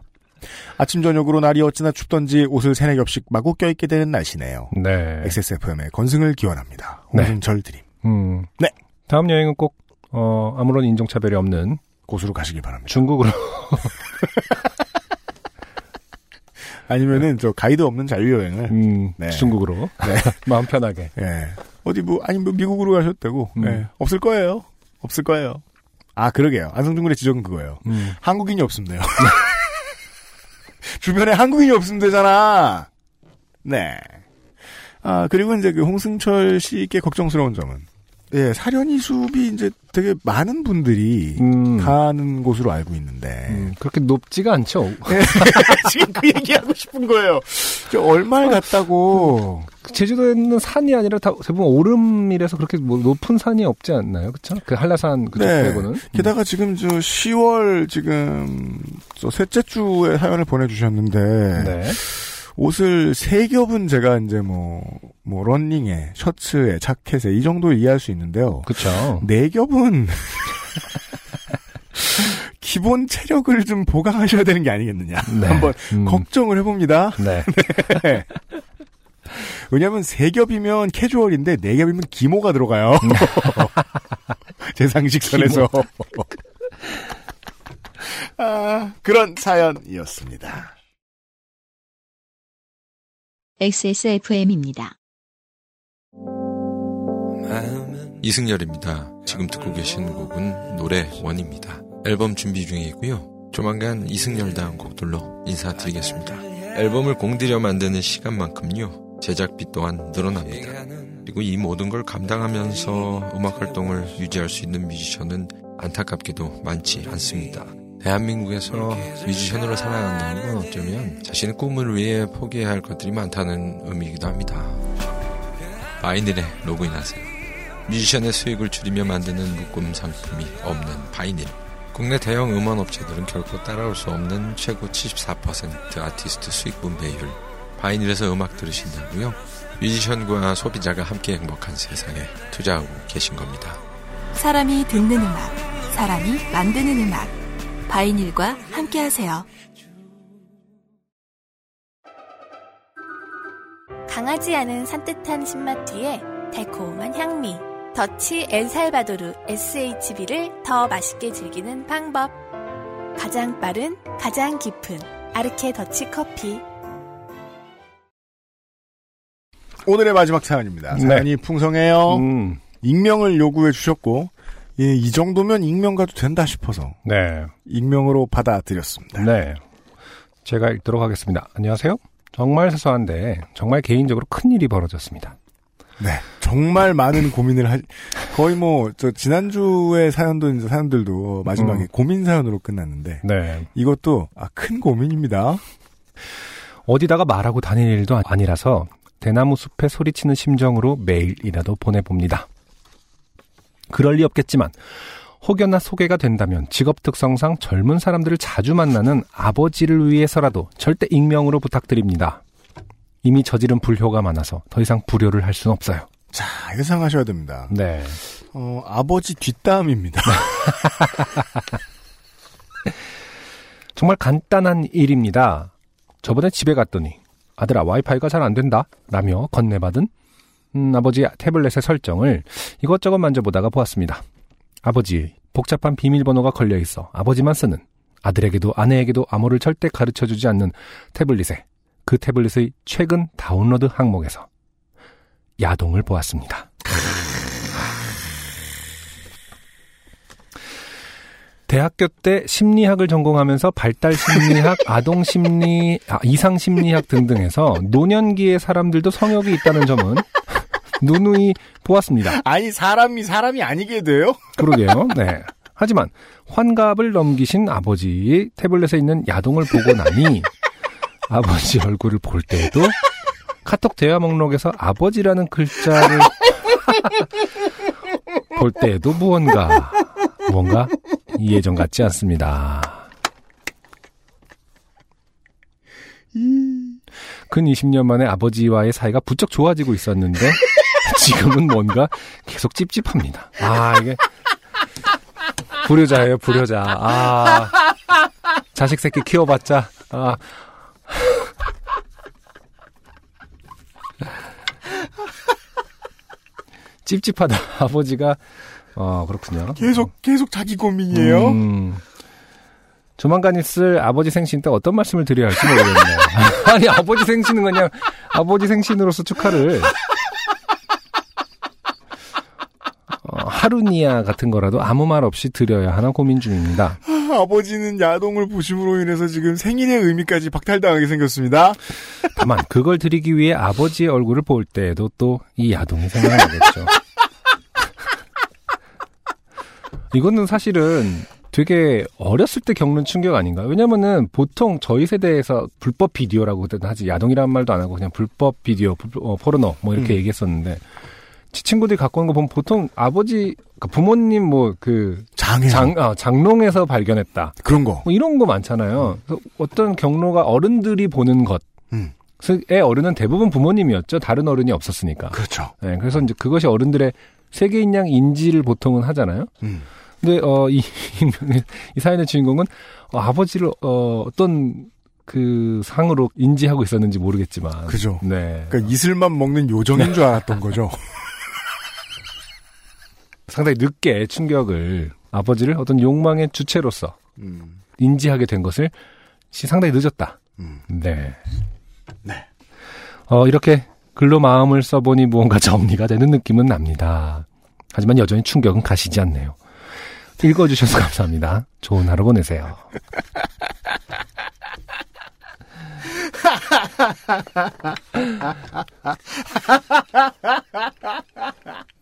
아침 저녁으로 날이 어찌나 춥던지 옷을 세네 겹씩 마구 껴입게 되는 날씨네요. 네. XSFM의 건승을 기원합니다. 네. 홍승철 드림. 음. 네. 다음 여행은 꼭, 어, 아무런 인종차별이 없는 곳으로 가시길 바랍니다. 중국으로. [LAUGHS] 아니면은 저 가이드 없는 자유여행을 음, 네. 중국으로. 네. [LAUGHS] 마음 편하게. 예. 어디 뭐 아니 뭐 미국으로 가셨다고. 음. 예. 없을 거예요. 없을 거예요. 아 그러게요. 안성준 군의 지적은 그거예요. 음. 한국인이 없으면 돼요. [LAUGHS] 주변에 한국인이 없으면 되잖아. 네. 아 그리고 이제 그 홍승철 씨께 걱정스러운 점은 예 사려니 숲이 이제 되게 많은 분들이 음. 가는 곳으로 알고 있는데 음, 그렇게 높지가 않죠. 예, [LAUGHS] [LAUGHS] 지금 그 얘기하고 싶은 거예요. 저 얼마를 갔다고 제주도에는 산이 아니라 다 대부분 오름이라서 그렇게 뭐 높은 산이 없지 않나요? 그쵸? 그 한라산 그쪽 네. 빼고는. 게다가 지금 저 10월 지금 저 셋째 주에 사연을 보내주셨는데 네. 옷을 세 겹은 제가 이제 뭐, 뭐, 런닝에, 셔츠에, 자켓에 이 정도 이해할 수 있는데요. 그쵸. 네 겹은 [LAUGHS] 기본 체력을 좀 보강하셔야 되는 게 아니겠느냐. 네. 한번 음. 걱정을 해봅니다. 네. [LAUGHS] 네. 왜냐면 세 겹이면 캐주얼인데 네 겹이면 기모가 들어가요. [LAUGHS] 제 상식선에서. 아, 그런 사연이었습니다. XSFM입니다. 이승열입니다. 지금 듣고 계신 곡은 노래 원입니다. 앨범 준비 중이고요. 조만간 이승열다운 곡들로 인사드리겠습니다. 앨범을 공들여 만드는 시간만큼요. 제작비 또한 늘어납니다. 그리고 이 모든 걸 감당하면서 음악 활동을 유지할 수 있는 뮤지션은 안타깝게도 많지 않습니다. 대한민국에서 뮤지션으로 살아간다는 건 어쩌면 자신의 꿈을 위해 포기해야 할 것들이 많다는 의미이기도 합니다. 바이닐에 로그인하세요. 뮤지션의 수익을 줄이며 만드는 묶음 상품이 없는 바이닐. 국내 대형 음원 업체들은 결코 따라올 수 없는 최고 74% 아티스트 수익 분배율. 바이닐에서 음악 들으신다고요? 뮤지션과 소비자가 함께 행복한 세상에 투자하고 계신 겁니다. 사람이 듣는 음악, 사람이 만드는 음악. 바이닐과 함께하세요. 강하지 않은 산뜻한 신맛 뒤에 달콤한 향미. 더치 엘살바도르 SHB를 더 맛있게 즐기는 방법. 가장 빠른, 가장 깊은 아르케 더치 커피. 오늘의 마지막 사연입니다. 네. 사연이 풍성해요. 음, 익명을 요구해 주셨고, 예, 이 정도면 익명 가도 된다 싶어서 네. 익명으로 받아들였습니다. 네. 제가 읽도록 하겠습니다. 안녕하세요. 정말 사소한데 정말 개인적으로 큰 일이 벌어졌습니다. 네. 정말 많은 고민을 할, 거의 뭐, 저, 지난주에 사연도, 이제 사연들도 마지막에 음. 고민 사연으로 끝났는데, 네. 이것도, 아, 큰 고민입니다. 어디다가 말하고 다닐 일도 아니라서 대나무 숲에 소리치는 심정으로 매일이라도 보내봅니다. 그럴 리 없겠지만 혹여나 소개가 된다면 직업 특성상 젊은 사람들을 자주 만나는 아버지를 위해서라도 절대 익명으로 부탁드립니다. 이미 저지른 불효가 많아서 더 이상 불효를 할 수는 없어요. 자, 예상하셔야 됩니다. 네. 어, 아버지 뒷담입니다. [LAUGHS] 정말 간단한 일입니다. 저번에 집에 갔더니 아들아 와이파이가 잘 안 된다 라며 건네받은 음, 아버지 태블릿의 설정을 이것저것 만져보다가 보았습니다. 아버지 복잡한 비밀번호가 걸려 있어 아버지만 쓰는 아들에게도 아내에게도 암호를 절대 가르쳐 주지 않는 태블릿에 그 태블릿의 최근 다운로드 항목에서 야동을 보았습니다. 대학교 때 심리학을 전공하면서 발달 심리학, [LAUGHS] 아동 심리, 아, 이상 심리학 등등에서 노년기의 사람들도 성욕이 있다는 점은 누누이 보았습니다. 아니, 사람이 사람이 아니게 돼요? 그러게요. 네. 하지만 환갑을 넘기신 아버지의 태블릿에 있는 야동을 보고 나니 아버지 얼굴을 볼 때에도 카톡 대화 목록에서 아버지라는 글자를 볼 때에도 무언가 무언가 예전 같지 않습니다. 근 20년 만에 아버지와의 사이가 부쩍 좋아지고 있었는데 지금은 뭔가 계속 찝찝합니다. 아, 이게. 불효자예요, 불효자. 아. 자식 새끼 키워봤자, 아. 찝찝하다. 아버지가, 어, 그렇군요. 계속 계속 자기 고민이에요. 음, 조만간 있을 아버지 생신 때 어떤 말씀을 드려야 할지 모르겠네요. [LAUGHS] 아니, 아버지 생신은 그냥 아버지 생신으로서 축하를. 어, 하루니아 같은 거라도 아무 말 없이 드려야 하나 고민 중입니다. 아, [LAUGHS] 아버지는 야동을 보심으로 인해서 지금 생일의 의미까지 박탈당하게 생겼습니다. 다만 그걸 드리기 위해 아버지의 얼굴을 볼 때에도 또 이 야동이 생각나겠죠. [LAUGHS] 이거는 사실은 되게 어렸을 때 겪는 충격 아닌가요? 왜냐면은 보통 저희 세대에서 불법 비디오라고 하지 야동이라는 말도 안 하고 그냥 불법 비디오, 불- 어, 포르노 뭐 이렇게 음. 얘기했었는데 제 친구들이 갖고 오는 거 보면 보통 아버지, 그러니까 부모님 뭐 그 장애 장, 아, 장롱에서 발견했다. 그런 거. 뭐 이런 거 많잖아요. 그래서 어떤 경로가 어른들이 보는 것. 음. 의 어른은 대부분 부모님이었죠. 다른 어른이 없었으니까. 그렇죠. 네, 그래서 이제 그것이 어른들의 세계인 양 인지를 보통은 하잖아요. 음. 근데 어, [LAUGHS] 이, 이 사연의 주인공은 어, 아버지를 어, 어떤 그 상으로 인지하고 있었는지 모르겠지만. 그죠. 네. 그러니까 이슬만 먹는 요정인 줄 알았던 거죠. [LAUGHS] 상당히 늦게 충격을 아버지를 어떤 욕망의 주체로서 음. 인지하게 된 것을 시 상당히 늦었다. 음. 네. 어, 이렇게 글로 마음을 써보니 무언가 정리가 되는 느낌은 납니다. 하지만 여전히 충격은 가시지 않네요. 읽어주셔서 감사합니다. 좋은 하루 보내세요. [LAUGHS]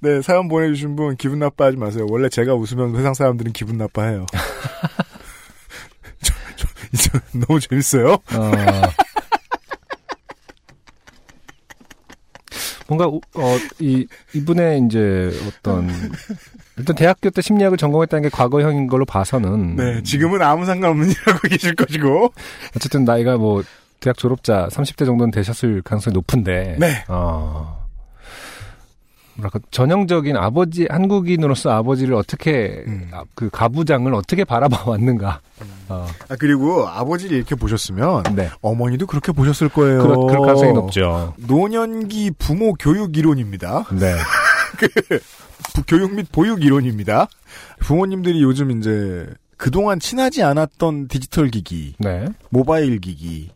네, 사연 보내주신 분 기분 나빠하지 마세요. 원래 제가 웃으면 세상 사람들은 기분 나빠해요. [LAUGHS] 저, 저, 저, 너무 재밌어요. 어, 뭔가, 우- 어, 이, 이분의 이제 어떤, 일단 대학교 때 심리학을 전공했다는 게 과거형인 걸로 봐서는. 네, 지금은 아무 상관없는 일하고 [LAUGHS] 계실 것이고. 어쨌든 나이가 뭐, 대학 졸업자 30대 정도는 되셨을 가능성이 높은데. 네. 어, 뭐랄까, 전형적인 아버지, 한국인으로서 아버지를 어떻게, 음. 아, 그 가부장을 어떻게 바라봐 왔는가. 어, 아, 그리고 아버지를 이렇게 보셨으면 네. 어머니도 그렇게 보셨을 거예요. 그럴, 그럴 가능성이 높죠. 노년기 부모 교육 이론입니다. 네. [LAUGHS] 부- 교육 및 보육 이론입니다. 부모님들이 요즘 이제 그동안 친하지 않았던 디지털 기기, 네. 모바일 기기,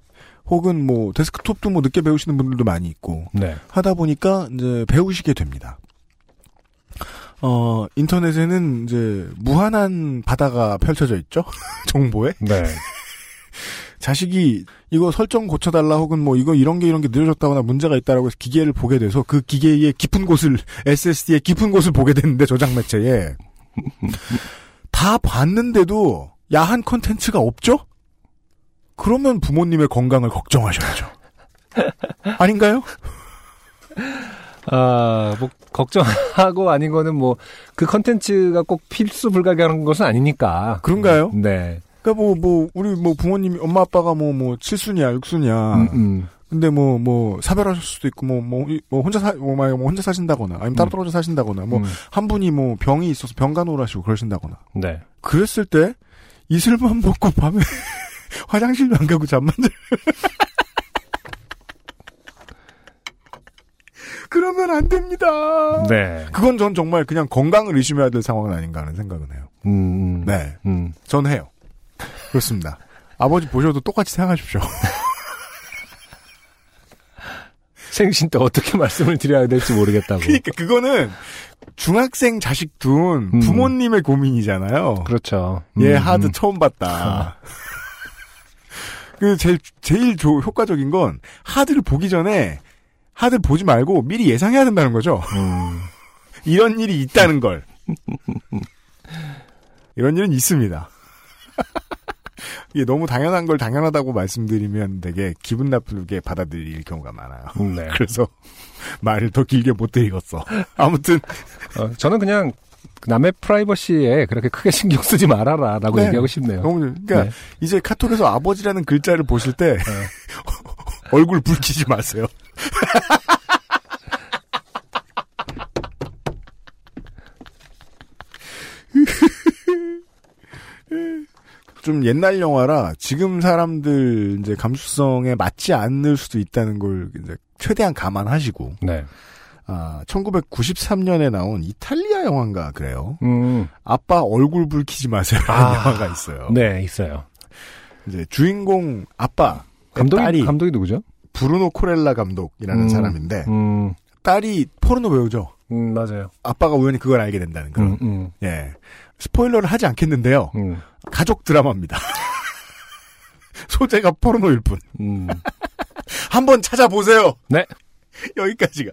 혹은 뭐 데스크톱도 뭐 늦게 배우시는 분들도 많이 있고 네. 하다 보니까 이제 배우시게 됩니다. 어, 인터넷에는 이제 무한한 바다가 펼쳐져 있죠. [LAUGHS] 정보에. 네. [LAUGHS] 자식이 이거 설정 고쳐달라 혹은 뭐 이거 이런 게 이런 게 느려졌다거나 문제가 있다라고 해서 기계를 보게 돼서 그 기계의 깊은 곳을 [LAUGHS] SSD의 깊은 곳을 보게 됐는데 저장 매체에 다 봤는데도 야한 컨텐츠가 없죠? 그러면 부모님의 건강을 걱정하셔야죠. 아닌가요? 아, 뭐, 걱정하고 아닌 거는 뭐, 그 컨텐츠가 꼭 필수 불가결한 것은 아니니까. 그런가요? 네. 그러니까 뭐 뭐 우리 뭐 부모님이 엄마 아빠가 뭐 뭐 칠순이야 육순이야. 음, 음. 근데 뭐 뭐 사별하실 수도 있고 뭐 뭐 뭐 혼자 사뭐 만약 뭐 혼자 사신다거나 아니면 따로 떨어져 사신다거나 뭐 음. 한 분이 뭐 병이 있어서 병간호를 하시고 그러신다거나 네. 그랬을 때 이슬만 먹고 밤에 [LAUGHS] 화장실도 안 가고 잠만 자 [LAUGHS] 그러면 안 됩니다. 네. 그건 전 정말 그냥 건강을 의심해야 될 상황은 아닌가 하는 생각은 해요. 음, 음. 네. 음. 전 해요. 그렇습니다. 아버지 보셔도 똑같이 생각하십시오. [LAUGHS] 생신 때 어떻게 말씀을 드려야 될지 모르겠다고. 그러니까 그거는 중학생 자식 둔 음. 부모님의 고민이잖아요. 그렇죠. 얘 음, 하드 음. 처음 봤다. 그 제일 제일 조- 효과적인 건 하드를 보기 전에 하드를 보지 말고 미리 예상해야 된다는 거죠. 음. [LAUGHS] 이런 일이 있다는 걸. [LAUGHS] 이런 일은 있습니다. [LAUGHS] 이게 너무 당연한 걸 당연하다고 말씀드리면 되게 기분 나쁘게 받아들일 경우가 많아요. 네. 그래서 말을 더 길게 못 드리겠어. 아무튼 어, 저는 그냥 남의 프라이버시에 그렇게 크게 신경 쓰지 말아라 라고 네. 얘기하고 싶네요. 너무 그러니까 네. 이제 카톡에서 아버지라는 글자를 보실 때 [LAUGHS] 얼굴 붉히지 마세요. [LAUGHS] 좀 옛날 영화라 지금 사람들 이제 감수성에 맞지 않을 수도 있다는 걸 이제 최대한 감안하시고 네. 아 1993년에 나온 이탈리아 영화인가 그래요. 음. 아빠 얼굴 붉히지 마세요라는 아. 영화가 있어요. 네, 있어요. 이제 주인공 아빠 감독이 딸이 감독이 누구죠? 브루노 코렐라 감독이라는 음, 사람인데 음, 딸이 포르노 배우죠. 음, 맞아요. 아빠가 우연히 그걸 알게 된다는 그런 음, 음, 예 스포일러를 하지 않겠는데요. 음, 가족 드라마입니다. [LAUGHS] 소재가 포르노일 뿐. 음. [LAUGHS] 한번 찾아보세요. 네. [LAUGHS] 여기까지가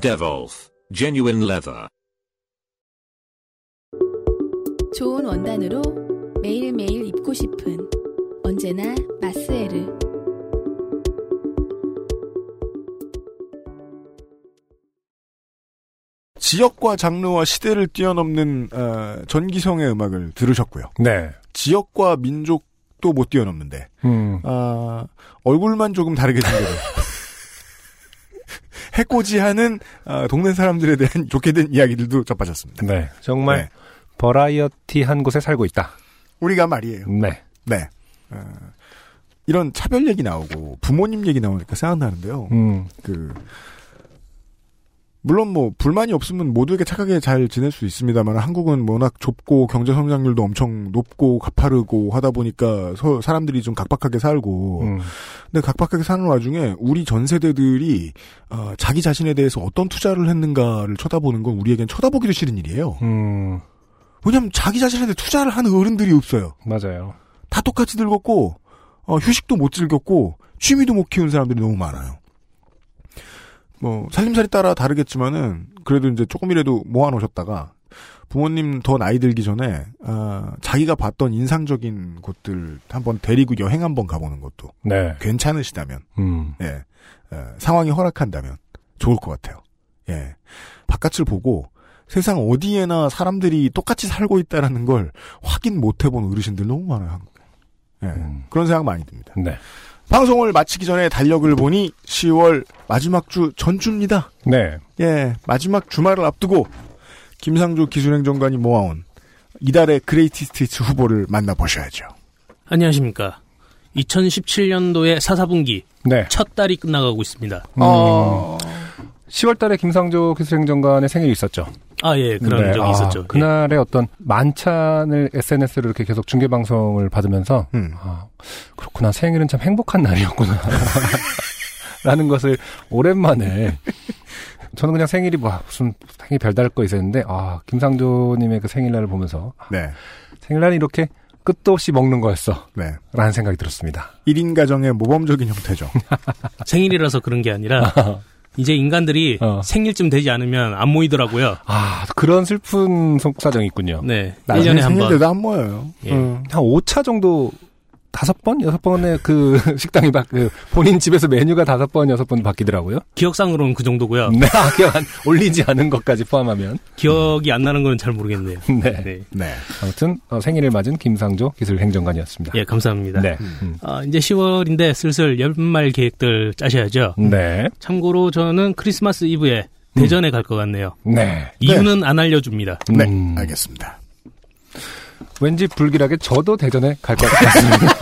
Devolf Genuine Leather. 좋은 원단으로 매일매일 입고 싶은 언제나 마스에르. 지역과 장르와 시대를 뛰어넘는 어, 전기성의 음악을 들으셨고요. 네. 지역과 민족도 못 뛰어넘는데 음. 아, 얼굴만 조금 다르게 생겨요. [LAUGHS] 해코지하는 아, 동네 사람들에 대한 [LAUGHS] 좋게 된 이야기들도 접하셨습니다. 네. 정말 네. 버라이어티한 곳에 살고 있다. 우리가 말이에요. 네. 네. 어, 이런 차별 얘기 나오고 부모님 얘기 나오니까 생각나는데요. 음. 그 물론 뭐 불만이 없으면 모두에게 착하게 잘 지낼 수 있습니다만 한국은 워낙 좁고 경제 성장률도 엄청 높고 가파르고 하다 보니까 서- 사람들이 좀 각박하게 살고 음. 근데 각박하게 사는 와중에 우리 전 세대들이 어, 자기 자신에 대해서 어떤 투자를 했는가를 쳐다보는 건 우리에겐 쳐다보기도 싫은 일이에요. 음. 왜냐하면 자기 자신한테 투자를 하는 어른들이 없어요. 맞아요. 다 똑같이 늙었고 어, 휴식도 못 즐겼고 취미도 못 키운 사람들이 너무 많아요. 뭐 살림살이 따라 다르겠지만은 그래도 이제 조금이라도 모아놓으셨다가 부모님 더 나이 들기 전에 아, 자기가 봤던 인상적인 곳들 한번 데리고 여행 한번 가보는 것도 네. 괜찮으시다면 음. 예 어, 상황이 허락한다면 좋을 것 같아요. 예 바깥을 보고 세상 어디에나 사람들이 똑같이 살고 있다라는 걸 확인 못 해본 어르신들 너무 많아요 한국에. 예 음. 그런 생각 많이 듭니다. 네. 방송을 마치기 전에 달력을 보니 10월 마지막 주 전주입니다. 네. 예, 마지막 주말을 앞두고 김상조 기술행정관이 모아온 이달의 greatest 후보를 만나보셔야죠. 안녕하십니까. 2017년도의 사사분기 네. 첫 달이 끝나가고 있습니다. 어. 10월 달에 김상조 기술행정관의 생일이 있었죠. 아, 예, 그런 네. 적이 아, 있었죠. 예. 그날의 어떤 만찬을 SNS로 이렇게 계속 중계방송을 받으면서, 음. 아, 그렇구나. 생일은 참 행복한 날이었구나. [LAUGHS] 라는 것을 오랜만에, [LAUGHS] 저는 그냥 생일이 뭐, 무슨 생일 별다를 거 있었는데, 아, 김상조님의 그 생일날을 보면서, 아, 네, 생일날이 이렇게 끝도 없이 먹는 거였어. 네. 라는 생각이 들었습니다. 1인 가정의 모범적인 형태죠. [LAUGHS] 생일이라서 그런 게 아니라 이제 인간들이 어. 생일쯤 되지 않으면 안 모이더라고요. 아, 그런 슬픈 속사정이 있군요. 네. 나중에 1년에 한 번. 생일때도 안 모여요. 예. 음. 한 5차 정도 다섯 번 여섯 번의 그 [LAUGHS] 식당이 바, 그 본인 집에서 메뉴가 다섯 번 여섯 번 바뀌더라고요. 기억상으로는 그 정도고요. 네, 기억 안- 올리지 않은 것까지 포함하면. 기억이 안 나는 건 잘 모르겠네요. [LAUGHS] 네. 네. 네. 아무튼 어, 생일을 맞은 김상조 기술행정관이었습니다. 예, 감사합니다. 네. 음. 아, 이제 10월인데 슬슬 연말 계획들 짜셔야죠. 네. 참고로 저는 크리스마스 이브에 대전에 갈것 같네요. 네. 이유는 안 알려줍니다. 네, 음. 알겠습니다. 왠지 불길하게 저도 대전에 갈 것 같습니다.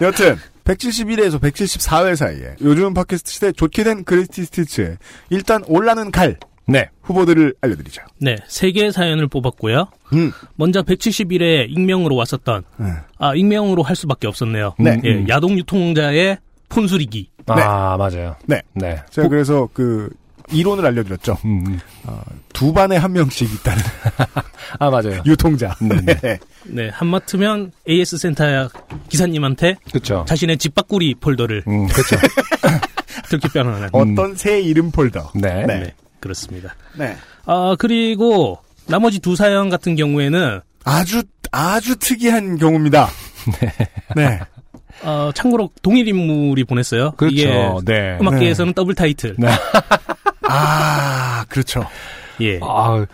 [LAUGHS] 여튼 171회에서 174회 사이에 요즘 팟캐스트 시대 좋게 된 Greatest Hits에 일단 올라는 갈 네. 후보들을 알려드리죠. 네, 세 개의 사연을 뽑았고요. 음. 먼저 171회 익명으로 왔었던 네. 아 익명으로 할 수밖에 없었네요. 네. 예, 음. 야동 유통자의 폰 수리기. 아, 맞아요. 네. 네. 제가 그래서 그 이론을 알려드렸죠. 음. 어, 두 반에 한 명씩 있다는 아 맞아요. 유통자. 네네. 네. 네, 하마터면 AS 센터 기사님한테 그렇죠. 자신의 집 바꾸리 폴더를 음, 그렇죠. 그렇게 표현하는. 어떤 새 이름 폴더. 네. 네. 네, 그렇습니다. 네. 아, 그리고 나머지 두 사연 같은 경우에는 아주 아주 특이한 경우입니다. 네. 어, 참고로 동일 인물이 보냈어요. 그렇죠. 이게 네. 음악계에서는 더블 타이틀. 네. [LAUGHS] 아 그렇죠. 예. 아,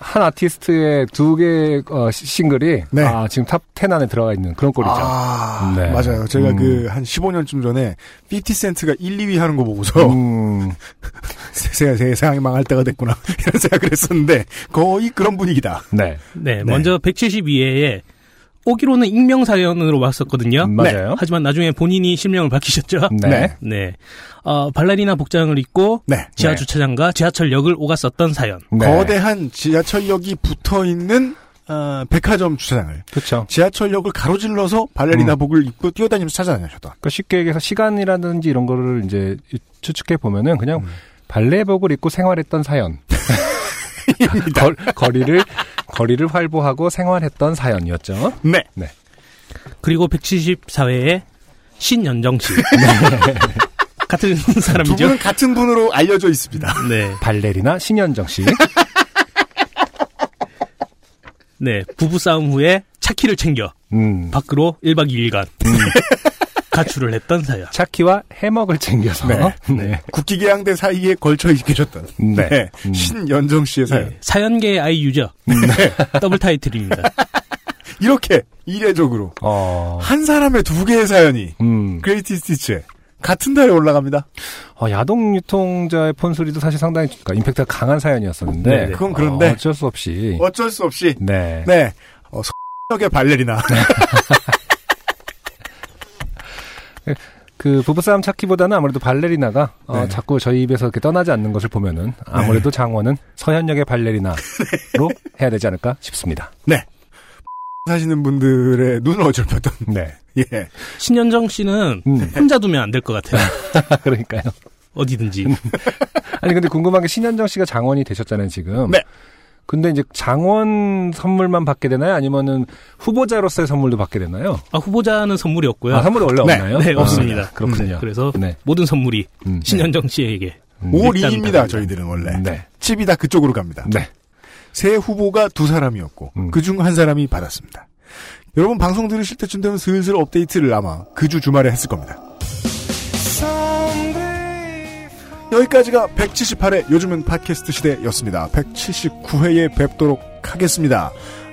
한 아티스트의 두개 어, 시- 싱글이 네. 아, 지금 탑10 안에 들어가 있는 그런 꼴이죠. 아 네. 맞아요. 제가 음. 그한 15년쯤 전에 50센트가 1, 2위 하는 거 보고서 음, [LAUGHS] 세, 세상이 망할 때가 됐구나 [LAUGHS] 이런 생각을 했었는데 거의 그런 분위기다. 네. 네, 먼저 172회에 오기로는 익명 사연으로 왔었거든요. 음, 맞아요. 하지만 나중에 본인이 실명을 밝히셨죠. 네. 네. 어, 발레리나 복장을 입고 네. 지하 네. 주차장과 지하철역을 오갔었던 사연. 네. 거대한 지하철역이 붙어 있는 어, 백화점 주차장을 그렇죠. 지하철역을 가로질러서 발레리나복을 입고 뛰어다니면서 찾아다녔던. 그러니까 쉽게 얘기해서 시간이라든지 이런 거를 이제 추측해 보면은 그냥 발레복을 입고 생활했던 사연. [LAUGHS] 거, 거리를 거리를 활보하고 생활했던 사연이었죠. 네. 그리고 174회에 신연정 씨. 같은 두 사람이죠. 분은 같은 분으로 알려져 있습니다. 네. 발레리나 신현정 씨. 네. 부부 싸움 후에 차키를 챙겨 음. 밖으로 1박 2일간 가출을 했던 사연. 차키와 해먹을 챙겨서. 네. 네. 국기게양대 사이에 걸쳐 계셨던 네. 네. 음. 신연정 씨의 사연. 네. 사연계의 [LAUGHS] 아이유죠. 더블 타이틀입니다. [LAUGHS] 이렇게 이례적으로 어. 한 사람의 두 개의 사연이 음. Greatest Hits에 같은 달에 올라갑니다. 어, 야동 유통자의 폰 수리도 사실 상당히 그러니까 임팩트가 강한 사연이었었는데. 네네. 그건 그런데 어, 어쩔 수 없이. 어쩔 수 없이 네. 네 어, [LAUGHS] 속력의 발레리나 그 부부싸움 찾기보다는 아무래도 발레리나가 어, 네. 자꾸 저희 입에서 이렇게 떠나지 않는 것을 보면은 아무래도 장원은 서현역의 발레리나로 [LAUGHS] 해야 되지 않을까 싶습니다. 사시는 분들의 눈을 어질렀던 네. [LAUGHS] 예 신연정 씨는 음. 혼자 두면 안 될 것 같아요. [LAUGHS] 그러니까요. 어디든지. 아니 근데 궁금한 게 신현정 씨가 장원이 되셨잖아요 지금. 네. 근데 이제 장원 선물만 받게 되나요? 아니면은 후보자로서의 선물도 받게 되나요? 아, 후보자는 선물이 없고요. 아, 선물이 원래 네. 없나요? 네, 아, 없습니다. 그렇군요. 그래서 네. 모든 선물이 음, 신현정 씨에게. 네. 올인입니다 일단 저희들은 원래 네. 칩이 다 그쪽으로 갑니다. 네. 새 후보가 두 사람이었고 음. 그중 한 사람이 받았습니다. 여러분 방송 들으실 때쯤 되면 슬슬 업데이트를 아마 그 주 주말에 했을 겁니다. 여기까지가 178회 요즘은 팟캐스트 시대였습니다. 179회에 뵙도록 하겠습니다.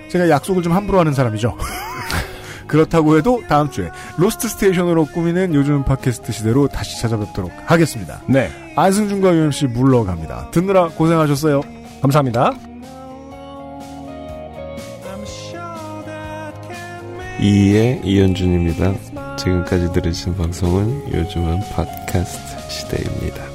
제가 약속을 좀 함부로 하는 사람이죠. [LAUGHS] 그렇다고 해도 다음 주에 Ghost Station으로 꾸미는 요즘 팟캐스트 시대로 다시 찾아뵙도록 하겠습니다. 네. 안승준과 UMC 물러갑니다. 듣느라 고생하셨어요. 감사합니다. 이의 이현준입니다. 지금까지 들으신 방송은 요즘은 팟캐스트 시대입니다.